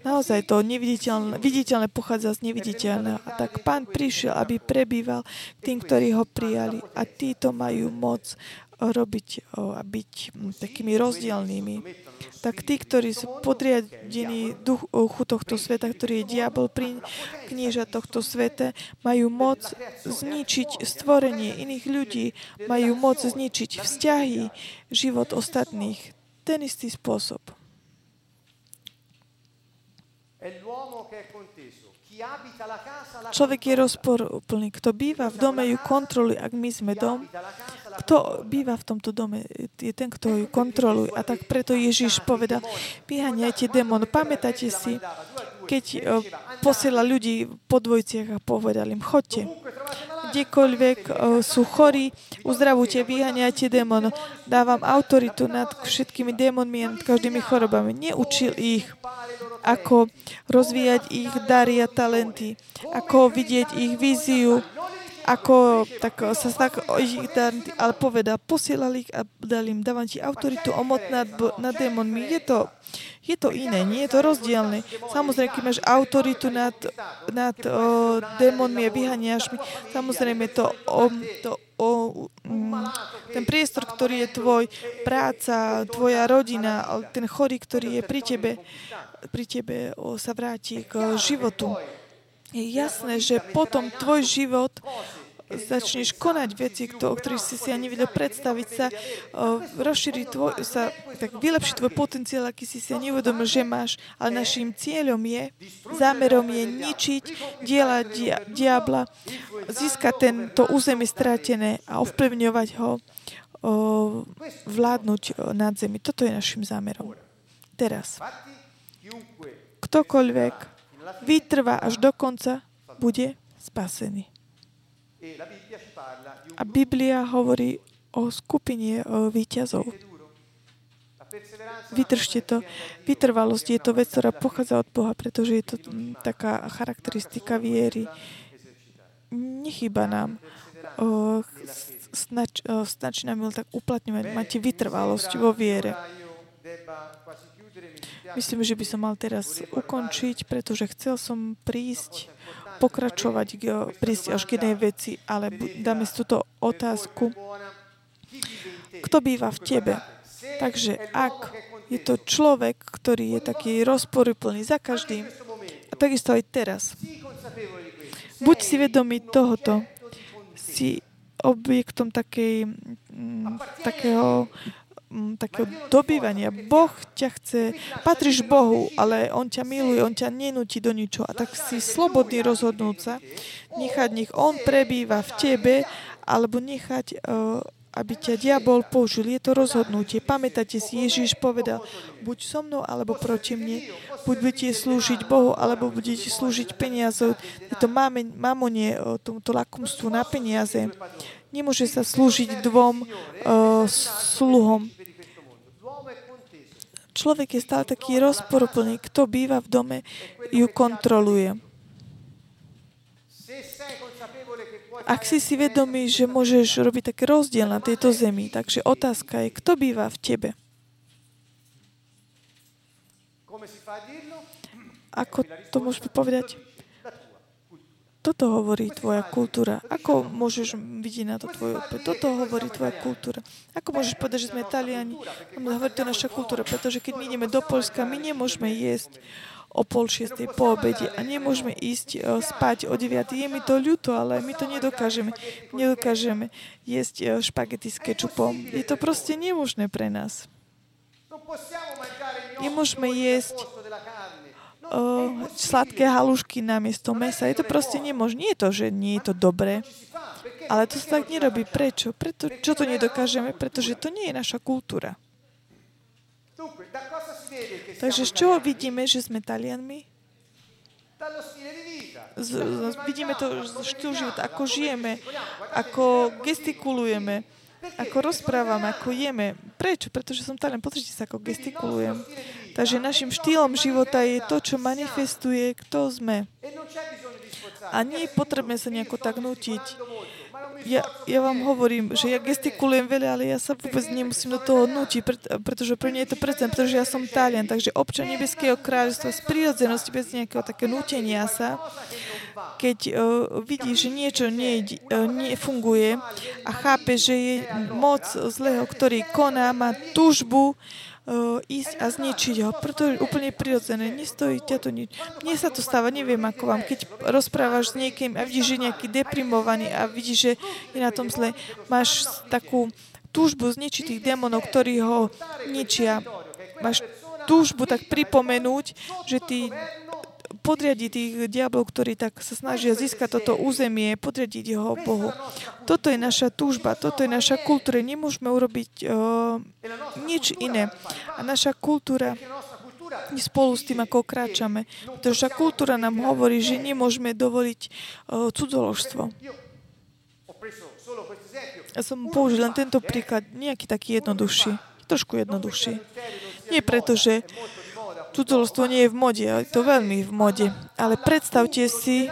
Speaker 2: Naozaj to neviditeľné, viditeľné pochádza z neviditeľného. A tak pán prišiel, aby prebýval tým, ktorí ho prijali. A títo majú moc robiť a byť takými rozdielnými. Tak tí, ktorí sú podriadení duchu tohto sveta, ktorý je diabol, knieža tohto sveta, majú moc zničiť stvorenie iných ľudí, majú moc zničiť vzťahy, život ostatných. Ten istý spôsob. Človek je rozporúplný. Kto býva v dome, ju kontroluje. Ak my sme dom, kto býva v tomto dome, je ten, kto ju kontroluje. A tak preto Ježiš povedal, vyhaniajte démon. Pamätáte si, keď posiela ľudí po dvojciach a povedal im, chodte. Kdekoľvek sú chorí, uzdravujte, vyhaniajte démon. Dávam autoritu nad všetkými démonmi a nad každými chorobami. Neučil ich ako rozvíjať ich dary a talenty, ako vidieť ich víziu, ako tak sa tak ich ale poveda, posielal ich a dal im, dávam ti autoritu o moc nad, nad démonmi. Je to, je to iné, nie je to rozdielne. Samozrejme, keď máš autoritu nad, nad o, démonmi a vyhaniaš mi, samozrejme to, o, to o, um, ten priestor, ktorý je tvoj, práca, tvoja rodina, ten chorý, ktorý je pri tebe, pri tebe sa vráti k životu. Je jasné, že potom tvoj život začneš konať veci, o ktorých si si ani vedel predstaviť sa, rozšíri tvoj, sa, tak vylepší tvoj potenciál, aký si si ani uvedomil, že máš, ale našim cieľom je, zámerom je ničiť diela dia, diabla, získať tento územie strátené a ovplyvňovať ho, o, vládnuť nad zemi. Toto je našim zámerom. Teraz, ktokoľvek vytrvá až do konca, bude spasený. A Biblia hovorí o skupine o víťazov. Vydržte to. Vytrvalosť je to vec, ktorá pochádza od Boha, pretože je to taká charakteristika viery. Nechýba nám. Snač nám tak uplatňovať. Máte vytrvalosť vo viere. Myslím, že by som mal teraz ukončiť, pretože chcel som prísť pokračovať, prísť až k jednej veci, ale dáme si túto otázku. Kto býva v tebe? Takže ak je to človek, ktorý je taký rozporuplný za každým, a takisto aj teraz, buď si vedomý tohoto, si objektom takej, takého takého dobývania. Boh ťa chce, patríš Bohu, ale On ťa miluje, On ťa nenúti do ničoho. A tak si slobodný rozhodnúť sa, nechať nech On prebýva v tebe, alebo nechať, uh, aby ťa diabol použil. Je to rozhodnutie. Pamätáte si, Ježíš povedal, buď so mnou, alebo proti mne. Buď budete slúžiť Bohu, alebo budete slúžiť peniazov. Je to mamonie, tomuto lakomstvu na peniaze. Nemôže sa slúžiť dvom uh, sluhom. Človek je stále taký rozporuplný. Kto býva v dome, ju kontroluje. Ak si si vedomý, že môžeš robiť taký rozdiel na tejto zemi, takže otázka je, kto býva v tebe? Ako to môžeme povedať? Toto hovorí tvoja kultúra. Ako môžeš vidieť na to tvoju odpoveď? Toto hovorí tvoja kultúra. Ako môžeš povedať, že sme Taliani? Hovorí to naša kultúra, pretože keď my ideme do Polska, my nemôžeme jesť o pol šiestej po obede a nemôžeme ísť uh, spať o 9. Je mi to ľúto, ale my to nedokážeme. Nedokážeme jesť uh, špagety s kečupom. Je to proste nemožné pre nás. Nemôžeme jesť uh, sladké halušky namiesto mesa. Je to proste nemožné. Nie je to, že nie je to dobré, ale to sa tak nerobí. Prečo? Preto, čo to nedokážeme? Pretože to nie je naša kultúra. Takže z čoho vidíme, že sme Talianmi? Z, z, vidíme to z štýl života, ako žijeme, ako gestikulujeme, ako rozprávame, ako jeme. Prečo? Pretože som Talian. Pozrite sa, ako gestikulujem. Takže našim štýlom života je to, čo manifestuje, kto sme. A nie je potrebné sa nejako tak nutiť. Ja, ja vám hovorím, že ja gestikulujem veľa, ale ja sa vôbec nemusím do toho nutiť, pretože pre mňa je to predsa, pretože ja som Talian, takže občan Nebeského kráľovstva z prírodzenosti bez nejakého také nutenia sa, keď uh, vidí, že niečo nie, uh, nefunguje a chápe, že je moc zlého, ktorý koná, má túžbu, uh, ísť a zničiť ho. Preto je úplne prirodzené. Nestojí ťa to nič. Mne sa to stáva, neviem ako vám. Keď rozprávaš s niekým a vidíš, že je nejaký deprimovaný a vidíš, že je na tom zle, máš takú túžbu zničiť tých démonov, ktorí ho ničia. Máš túžbu tak pripomenúť, že tí podriadiť tých diablov, ktorí tak sa snažia získať toto územie, podriadiť ho Bohu. Toto je naša túžba, toto je naša kultúra. Nemôžeme urobiť uh, nič iné. A naša kultúra spolu s tým, ako kráčame. Pretože kultúra nám hovorí, že nemôžeme dovoliť uh, cudzoložstvo. Ja som použil len tento príklad, nejaký taký jednoduchší, trošku jednoduchší. Nie preto, že cudzolostvo nie je v mode, ale to veľmi v mode. Ale predstavte si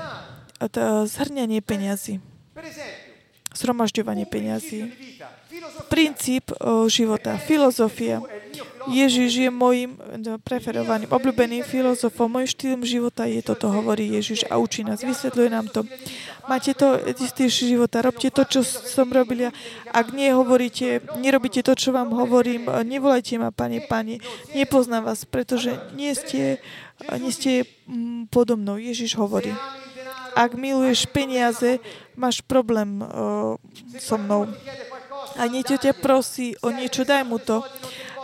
Speaker 2: zhrňanie peňazí, zhromažďovanie peňazí, princíp života, filozofia. Ježiš je môjim no, preferovaným, obľúbeným filozofom. Môj štýlom života je toto, hovorí Ježiš a učí nás, vysvetľuje nám to. Máte to istý života, robte to, čo som robil. Ak nie hovoríte, nerobíte to, čo vám hovorím, nevolajte ma, pane, pane. Nepoznám vás, pretože nie ste, nie ste mm, podo mnou. Ježiš hovorí. Ak miluješ peniaze, máš problém uh, so mnou. A niečo ťa prosí o niečo, daj mu to.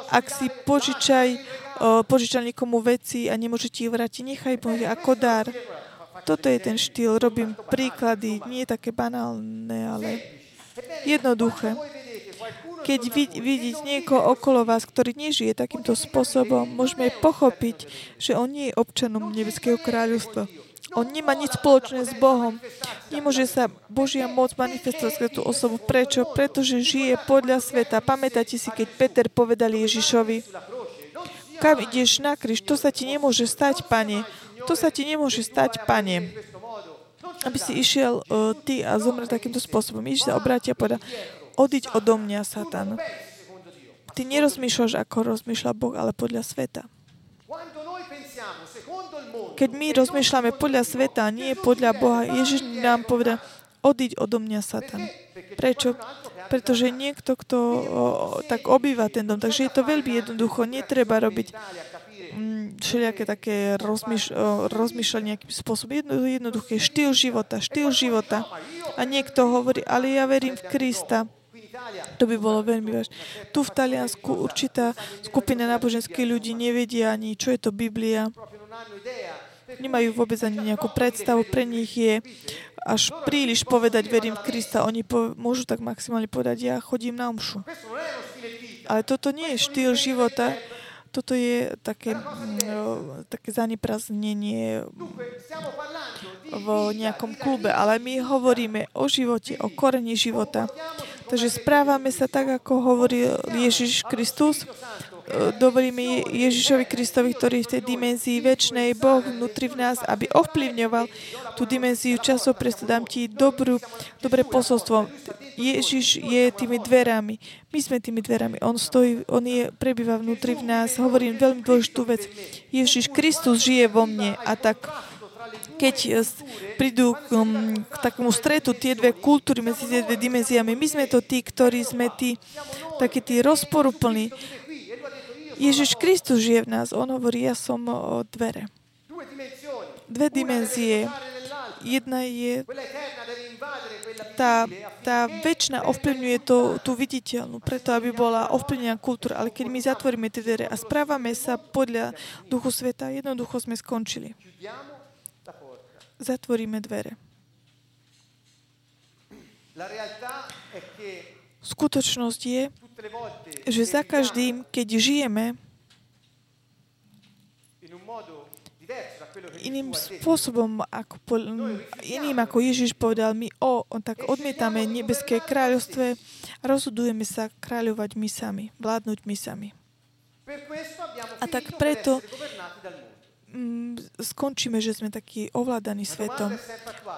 Speaker 2: Ak si požičaj, požičal niekomu veci a nemôže ti vrátiť, nechaj mu ako dar. Toto je ten štýl. Robím príklady, nie také banálne, ale jednoduché. Keď vidíte niekoho okolo vás, ktorý nežije takýmto spôsobom, môžeme pochopiť, že on nie je občanom Nebeského kráľovstva. On nemá nič spoločné s Bohom. Nemôže sa Božia moc manifestovať skrze tú osobu. Prečo? Pretože žije podľa sveta. Pamätáte si, keď Peter povedal Ježišovi, kam ideš na kríž? To sa ti nemôže stať, pane. To sa ti nemôže stať, pane. Aby si išiel uh, ty a zomrel takýmto spôsobom. Ježiš sa obráti a povedal, odiď odo mňa, Satan. Ty nerozmýšľaš, ako rozmýšľa Boh, ale podľa sveta. Keď my rozmýšľame podľa sveta, nie podľa Boha, Ježiš nám povedal, odiť odo mňa, Satan. Prečo? Pretože niekto, kto o, tak obýva ten dom, takže je to veľmi jednoducho, netreba robiť všelijaké také rozmýš, rozmýšľanie nejakým spôsobom. Jedno, jednoduché, štýl života, štýl života. A niekto hovorí, ale ja verím v Krista. To by bolo veľmi vážne. Tu v Taliansku určitá skupina náboženských ľudí nevedia ani, čo je to Biblia nemajú vôbec ani nejakú predstavu. Pre nich je až príliš povedať, verím v Krista. Oni po, môžu tak maximálne povedať, ja chodím na omšu. Ale toto nie je štýl života, toto je také, mm, také zanipraznenie v nejakom klube, ale my hovoríme o živote, o koreni života. Takže správame sa tak, ako hovorí Ježiš Kristus dovolíme Ježišovi Kristovi, ktorý v tej dimenzii väčšnej Boh vnútri v nás, aby ovplyvňoval tú dimenziu časov, preto dám ti dobrú, dobré posolstvo. Ježiš je tými dverami. My sme tými dverami. On stojí, on je, prebýva vnútri v nás. Hovorím veľmi dôležitú vec. Ježiš Kristus žije vo mne a tak keď prídu k, um, k takému stretu tie dve kultúry medzi tie dve dimenziami, my sme to tí, ktorí sme tí, takí tí rozporuplní, Ježiš Kristus žije v nás. On hovorí, ja som o dvere. Dve dimenzie. Jedna je tá, tá väčšina ovplyvňuje to, tú viditeľnú, preto aby bola ovplyvnená kultúra. Ale keď my zatvoríme tie dvere a správame sa podľa duchu sveta, jednoducho sme skončili. Zatvoríme dvere. Skutočnosť je, že za každým, keď žijeme iným spôsobom, ako, po, iným ako Ježiš povedal, my o, on tak odmietame nebeské kráľovstve a rozhodujeme sa kráľovať my sami, vládnuť my sami. A tak preto mm, skončíme, že sme takí ovládaní svetom.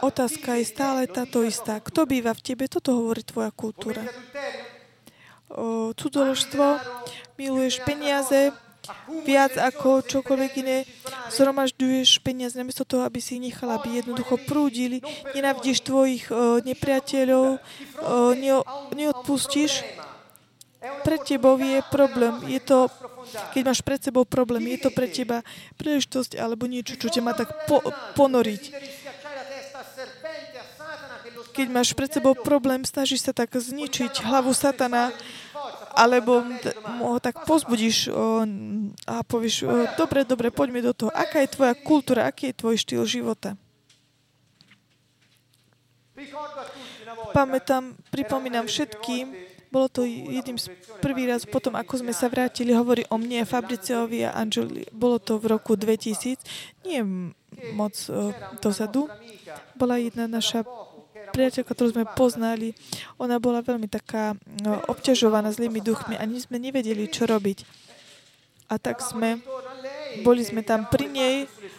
Speaker 2: Otázka je stále táto istá. Kto býva v tebe? Toto hovorí tvoja kultúra cudzoložstvo, miluješ peniaze viac ako čokoľvek iné, zhromažďuješ peniaze namiesto toho, aby si ich nechal, aby jednoducho prúdili, nenávidíš tvojich o, nepriateľov, o, neo, neodpustíš, pre tebou je problém. Je to, keď máš pred sebou problém, je to pre teba príležitosť alebo niečo, čo ťa má tak po, ponoriť keď máš pred sebou problém, snažíš sa tak zničiť hlavu satana, alebo ho tak pozbudíš a povieš, dobre, dobre, poďme do toho. Aká je tvoja kultúra, aký je tvoj štýl života? Pamätám, pripomínam všetkým, bolo to jedným z prvý raz potom, ako sme sa vrátili, hovorí o mne, Fabriciovi a Angeli. Bolo to v roku 2000, nie moc dozadu. Bola jedna naša priateľka, ktorú sme poznali, ona bola veľmi taká no, obťažovaná zlými duchmi a my sme nevedeli, čo robiť. A tak sme, boli sme tam pri nej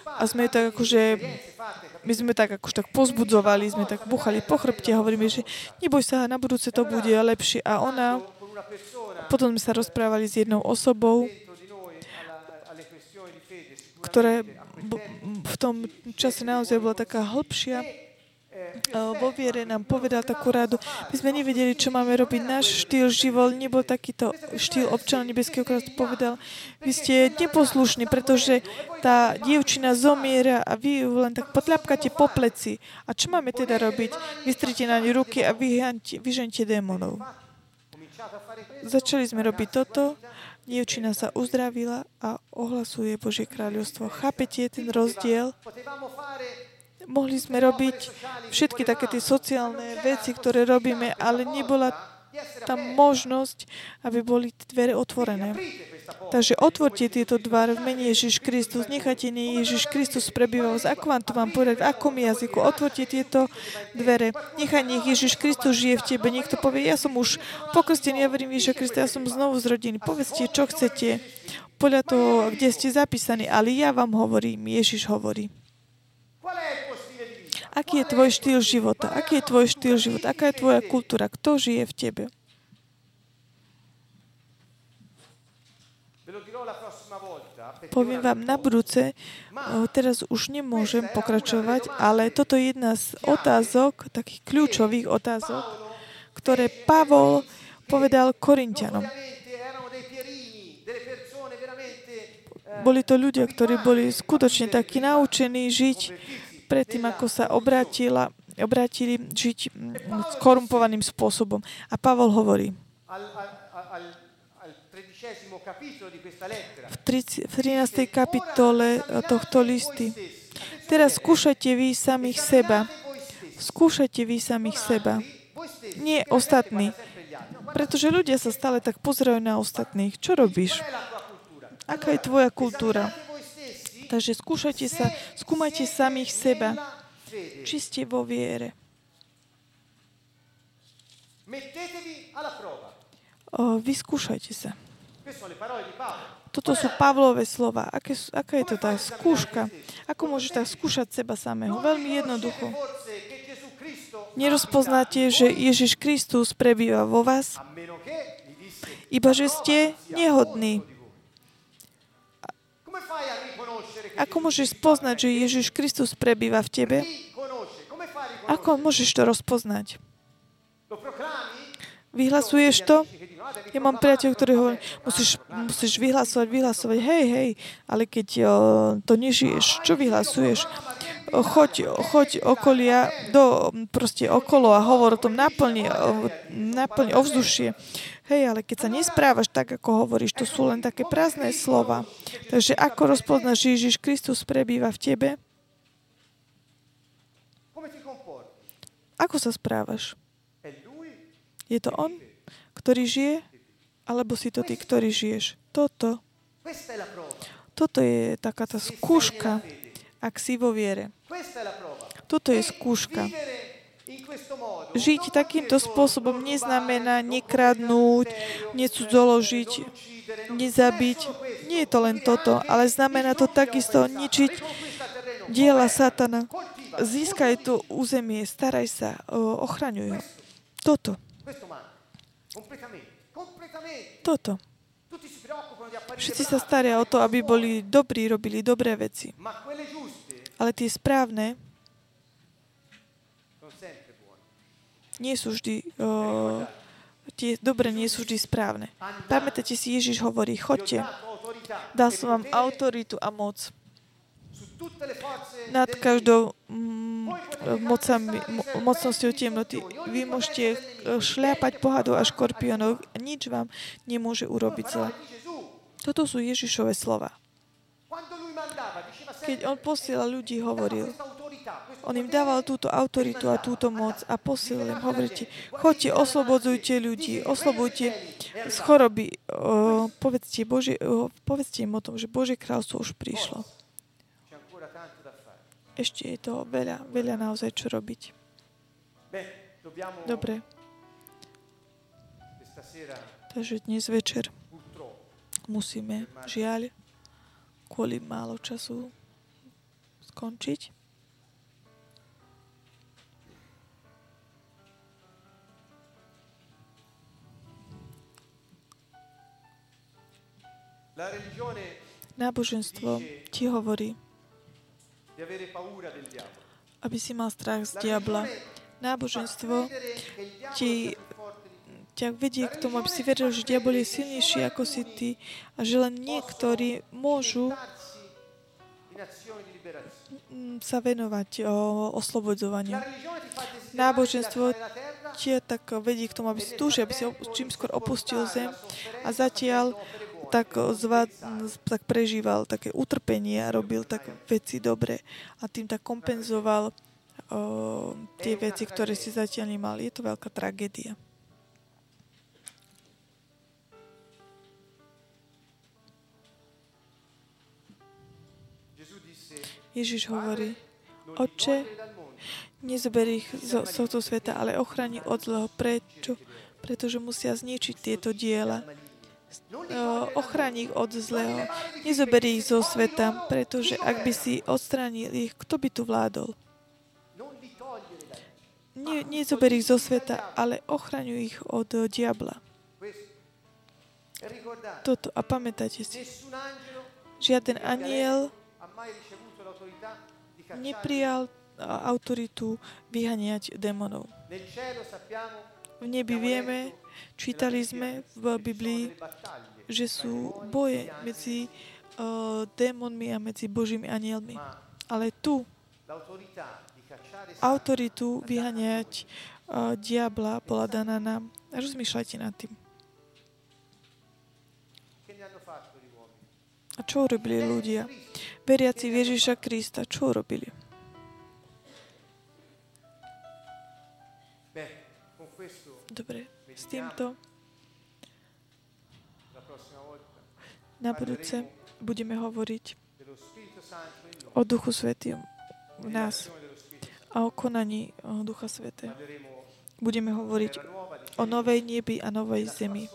Speaker 2: a sme tak akože, my sme tak akože tak pozbudzovali, sme tak buchali po chrbte a hovoríme, že neboj sa, na budúce to bude lepšie. A ona, potom sme sa rozprávali s jednou osobou ktorá v tom čase naozaj bola taká hĺbšia, vo viere nám povedal takú radu. My sme nevedeli, čo máme robiť. Náš štýl život nebol takýto štýl občana Nebeského kráľovstva. Povedal, vy ste neposlušní, pretože tá dievčina zomiera a vy ju len tak potľapkáte po pleci. A čo máme teda robiť? Vystrite na ňu ruky a vyžente démonov. Začali sme robiť toto, dievčina sa uzdravila a ohlasuje Božie kráľovstvo. Chápete ten rozdiel? Mohli sme robiť všetky také tie sociálne veci, ktoré robíme, ale nebola tam možnosť, aby boli dvere otvorené. Takže otvorte tieto dvere v mene Ježiš Kristus. Nechajte nie Ježiš Kristus prebýva vás. Ako vám to mám povedať? V akom jazyku? Otvorte tieto dvere. Nechaj nech Ježiš Kristus žije v tebe. Niekto povie, ja som už pokrstený, ja verím Ježiša Krista, ja som znovu z rodiny. Povedzte, čo chcete podľa toho, kde ste zapísaní, ale ja vám hovorím, Ježiš hovorí. Aký je tvoj štýl života? Aký je tvoj štýl života? Aká je tvoja kultúra? Kto žije v tebe? Poviem vám na budúce, teraz už nemôžem pokračovať, ale toto je jedna z otázok, takých kľúčových otázok, ktoré Pavol povedal Korintianom. Boli to ľudia, ktorí boli skutočne takí naučení žiť predtým, ako sa obrátila, obrátili žiť skorumpovaným spôsobom. A Pavol hovorí, v 13. kapitole tohto listy. Teraz skúšajte vy samých seba. Skúšajte vy samých seba. Nie ostatní. Pretože ľudia sa stále tak pozerajú na ostatných. Čo robíš? Aká je tvoja kultúra? Takže skúšajte sa, skúmajte samých seba, či ste vo viere. O, vyskúšajte sa. Toto sú Pavlové slova. Aké, aká je to tá skúška? Ako môžeš tak skúšať seba samého? Veľmi jednoducho. Nerozpoznáte, že Ježiš Kristus prebýva vo vás, iba že ste nehodní. Ako môžeš spoznať, že Ježiš Kristus prebýva v tebe? Ako môžeš to rozpoznať? Vyhlasuješ to? Ja mám priateľ, ktorý hovorí, musíš, musíš vyhlasovať, vyhlasovať, hej, hej, ale keď to nežiješ, čo vyhlasuješ? Choď, choď okolia, do, proste okolo a hovor o tom, naplni, naplni ovzdušie. Hej, ale keď sa nesprávaš tak, ako hovoríš, to sú len také prázdne slova. Takže ako rozpoznáš, že Ježiš Kristus prebýva v tebe? Ako sa správaš? Je to On, ktorý žije? Alebo si to ty, ktorý žiješ? Toto. Toto je taká tá skúška, ak si vo viere. Toto je skúška. Žiť takýmto spôsobom neznamená nekradnúť, necudzoložiť, nezabiť. Nie je to len toto, ale znamená to takisto ničiť diela satana. Získaj to územie, staraj sa, ochraňuj ho. Toto. Toto. Všetci sa staria o to, aby boli dobrí, robili dobré veci. Ale tie správne, nie sú vždy, uh, tie dobre nie sú vždy správne. Pamätáte si, Ježiš hovorí, chodte, dal som vám autoritu a moc nad každou mm, mocnosťou temnoty. Vy môžete šľapať pohádov a škorpionov a nič vám nemôže urobiť zle. Toto sú Ježišové slova. Keď on posiela ľudí, hovoril, on im dával túto autoritu a túto moc a posilil im. Hovoríte, chodte, oslobodzujte ľudí, oslobodujte z choroby. O, povedzte, Bože, o, povedzte im o tom, že Božie kráľstvo už prišlo. Ešte je to veľa, veľa naozaj čo robiť. Dobre. Takže dnes večer musíme, žiaľ, kvôli málo času skončiť. Náboženstvo ti hovorí, aby si mal strach z diabla. Náboženstvo ti, ťa vedie k tomu, aby si veril, že diabol je silnejší ako si ty a že len niektorí môžu sa venovať o, oslobodzovaniu. Náboženstvo tia tak vedie k tomu, aby si túži, aby si čím skôr opustil zem a zatiaľ tak, zva, tak prežíval také utrpenie a robil tak veci dobre a tým tak kompenzoval o, tie veci, ktoré si zatiaľ nemal. Je to veľká tragédia. Ježiš hovorí,
Speaker 1: mondo,
Speaker 2: nezober ich z tohto sveta, ale ochráni od zlého. Prečo? Pretože musia zničiť tieto diela. O, Ochráni ich od zlého. Nezober ich zo sveta, pretože ak by si odstránil ich, kto by tu vládol? Nie, nezober ich zo sveta, ale ochraňuj ich od diabla.
Speaker 1: E
Speaker 2: Toto. A pamätajte si, žiaden aniel neprijal autoritu vyhaniať démonov. V nebi vieme, čítali sme v Biblii, že sú boje medzi uh, démonmi a medzi Božími anielmi. Ale tu autoritu vyhaniať uh, diabla bola daná nám. Rozmýšľajte nad tým. A čo urobili ľudia? Veriaci Ježiša Krista, čo
Speaker 1: questo
Speaker 2: Dobre, s týmto na budúce budeme hovoriť o Duchu Svetom v nás a o konaní Ducha Svetého. Budeme hovoriť o novej nebi a novej zemi,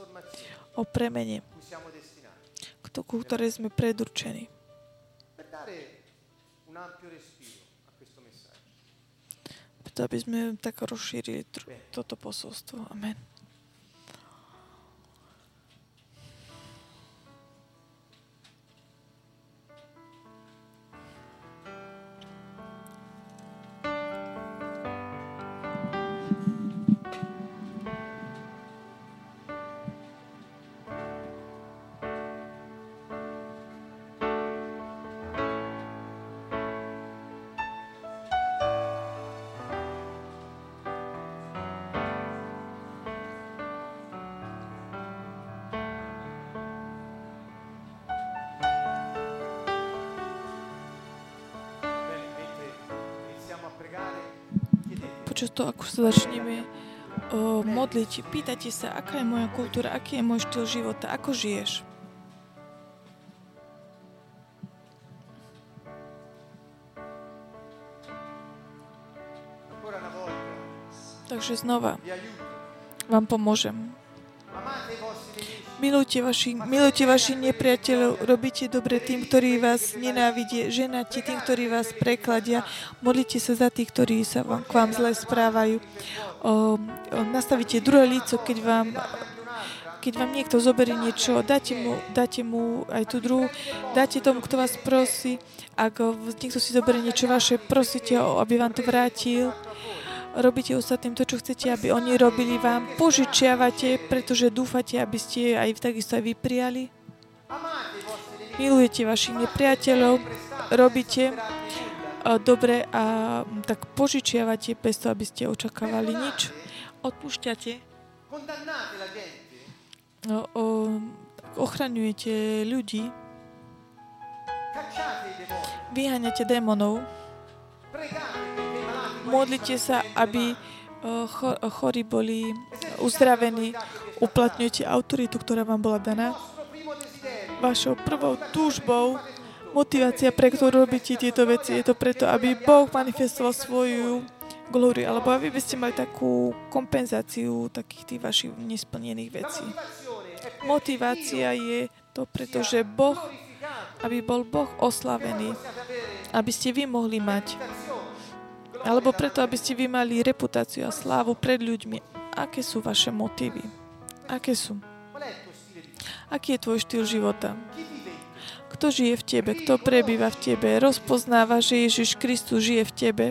Speaker 2: o premene, kto- ku ktorej sme predurčení. Preto aby sme tak rozšírili toto posolstvo. Amen. Toho, ako sa začneme o, modliť, pýtajte sa, aká je moja kultúra, aký je môj štýl života, ako žiješ. Takže znova vám pomôžem. Milujte, vaši, milujte vašich nepriateľov, robíte dobre tým, ktorí vás nenávidie, ženáte tým, ktorí vás prekladia, modlite sa za tých, ktorí sa vám, k vám zle správajú. O, o, nastavíte druhé líco, keď vám, keď vám niekto zoberie niečo, dáte mu, dáte mu aj tú druhú, dáte tomu, kto vás prosí. Ak niekto si zoberie niečo vaše, prosíte ho, aby vám to vrátil. Robíte ostatným to, čo chcete, aby oni robili vám. Požičiavate, pretože dúfate, aby ste aj takisto aj vy prijali. Milujete vašich nepriateľov, robíte eh, dobre a mm, tak požičiavate bez toho, aby ste očakávali nič. Odpúšťate, no, o, ochraňujete ľudí, vyháňate démonov, modlite sa, aby cho- chorí boli uzdravení, uplatňujte autoritu, ktorá vám bola daná. Vašou prvou túžbou, motivácia, pre ktorú robíte tieto veci, je to preto, aby Boh manifestoval svoju glóriu, alebo aby by ste mali takú kompenzáciu takých tých vašich nesplnených vecí. Motivácia je to, pretože Boh, aby bol Boh oslavený, aby ste vy mohli mať, alebo preto, aby ste vy mali reputáciu a slávu pred ľuďmi. Aké sú vaše motívy? Aké sú? Aký je tvoj štýl života? Kto žije v tebe, kto prebýva v tebe, rozpoznáva, že Ježiš Kristus žije v tebe.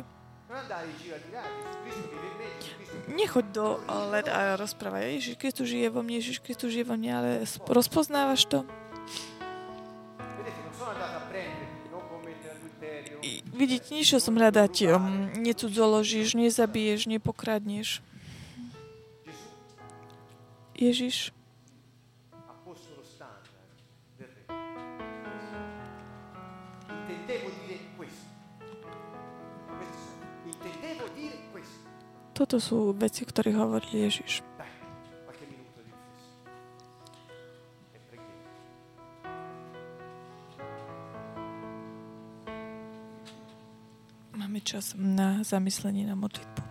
Speaker 2: Nechoď do led a rozprávaj, Ježiš Kristus žije vo mne, Ježiš Kristus žije vo mne, ale rozpoznávaš to? Vidíte, niečo som hľadať. Um, necudzoložíš, nezabiješ, nepokradneš. Ježiš. Toto sú veci, ktoré hovoril Ježiš. Máme čas na zamyslenie na modlitbu.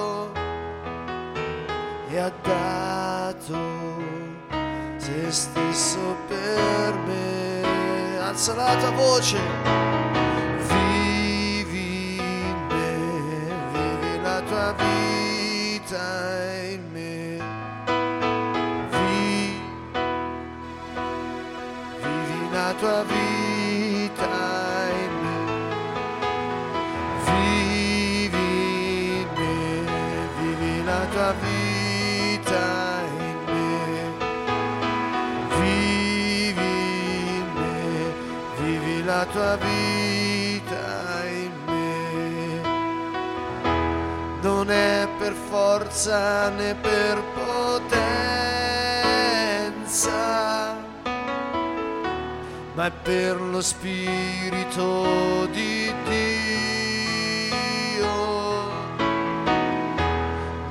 Speaker 3: e ha dato se stesso per me. Alza la tua voce, vivi in me, vivi la tua vita in me. Vivi, vivi la tua vita. tua vita in me. Non è per forza né per potenza, ma è per lo Spirito di Dio.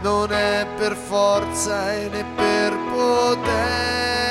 Speaker 3: Non è per forza e né per potenza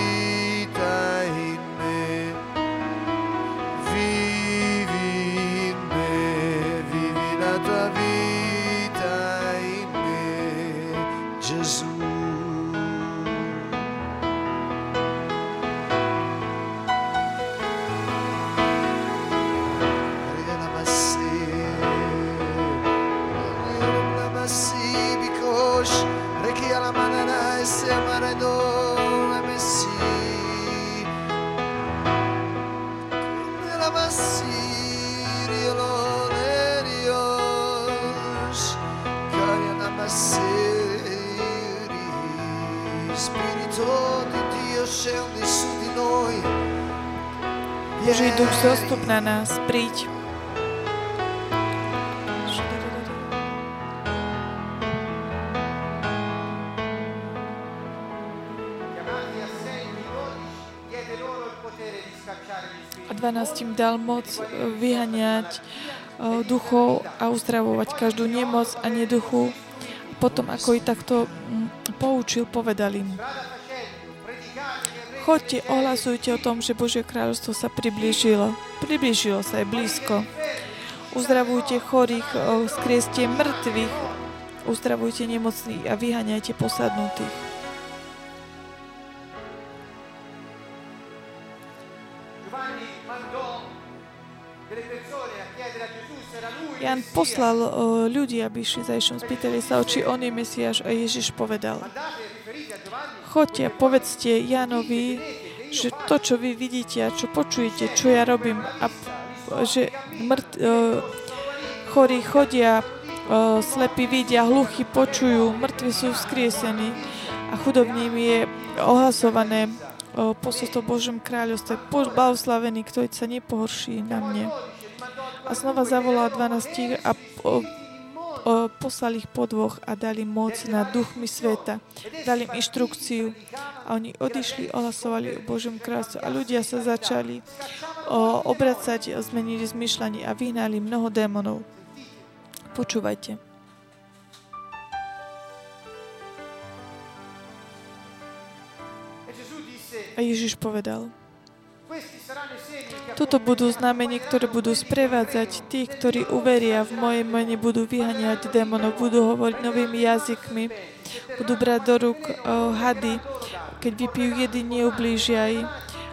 Speaker 2: Boží duch, zostup na nás, príď. A 12 im dal moc e, vyhaňať e, duchov a uzdravovať každú nemoc a neduchu. Potom, ako ich takto poučil, povedal im, Chodte, ohlasujte o tom, že Božie kráľovstvo sa priblížilo. Priblížilo sa, je blízko. Uzdravujte chorých, skrieste mŕtvych, uzdravujte nemocných a vyhaňajte posadnutých. Jan poslal ľudí, aby išli za Ježišom, spýtali sa, či on je Mesiáš a Ježiš povedal, Choďte a povedzte Janovi, že to, čo vy vidíte a čo počujete, čo ja robím, a že mŕt, uh, chorí chodia, uh, slepí vidia, hluchy počujú, mŕtvi sú vzkriesení a chudobným je ohlasované uh, posolstvo Božom kráľovstve. Blahoslavený, kto sa nepohorší na mne. A znova zavolal 12 a uh, poslali ich po dvoch a dali moc na duchmi sveta. Dali im inštrukciu a oni odišli, ohlasovali o Božom kráľstve a ľudia sa začali obracať, zmenili zmyšľanie a vyhnali mnoho démonov. Počúvajte. A Ježiš povedal, toto budú znamenie, ktoré budú sprevádzať tých, ktorí uveria v moje mene, budú vyhaniať démonov, budú hovoriť novými jazykmi, budú brať do rúk oh, hady, keď vypijú jedy, neublížia im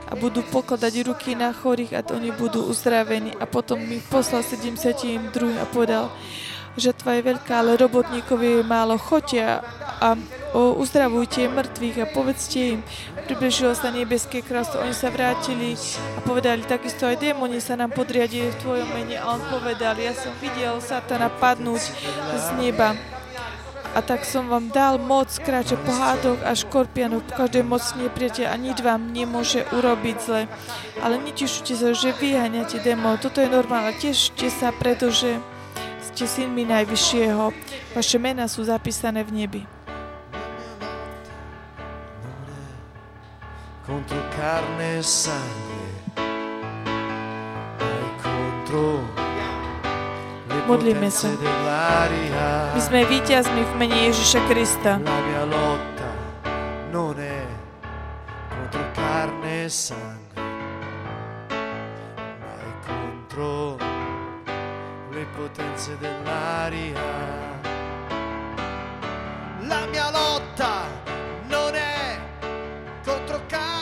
Speaker 2: a budú pokladať ruky na chorých a oni budú uzdravení. A potom mi poslal 72 a povedal, žatva je veľká, ale robotníkov je málo. Choďte a o, uzdravujte mŕtvych a povedzte im, približilo sa nebeské kráľstvo. Oni sa vrátili a povedali, takisto aj démoni sa nám podriadili v Tvojom mene. A on povedal, ja som videl Satana padnúť z neba. A tak som vám dal moc kráčať po hádoch a škorpianoch, po každej moc nepriateľ a nič vám nemôže urobiť zle. Ale netešujte sa, že vyháňate démonov. Toto je normálne. Tešte sa, pretože ste synmi Najvyššieho. Vaše mená sú zapísané v nebi.
Speaker 3: Contro carne e sangue, mai contro le
Speaker 2: Modlíme sa. My sme víťazmi v mene Ježiša Krista.
Speaker 3: La mia lotta non è contro carne e sangue, ma è contro le potenze dell'aria. La mia lotta non è contro carne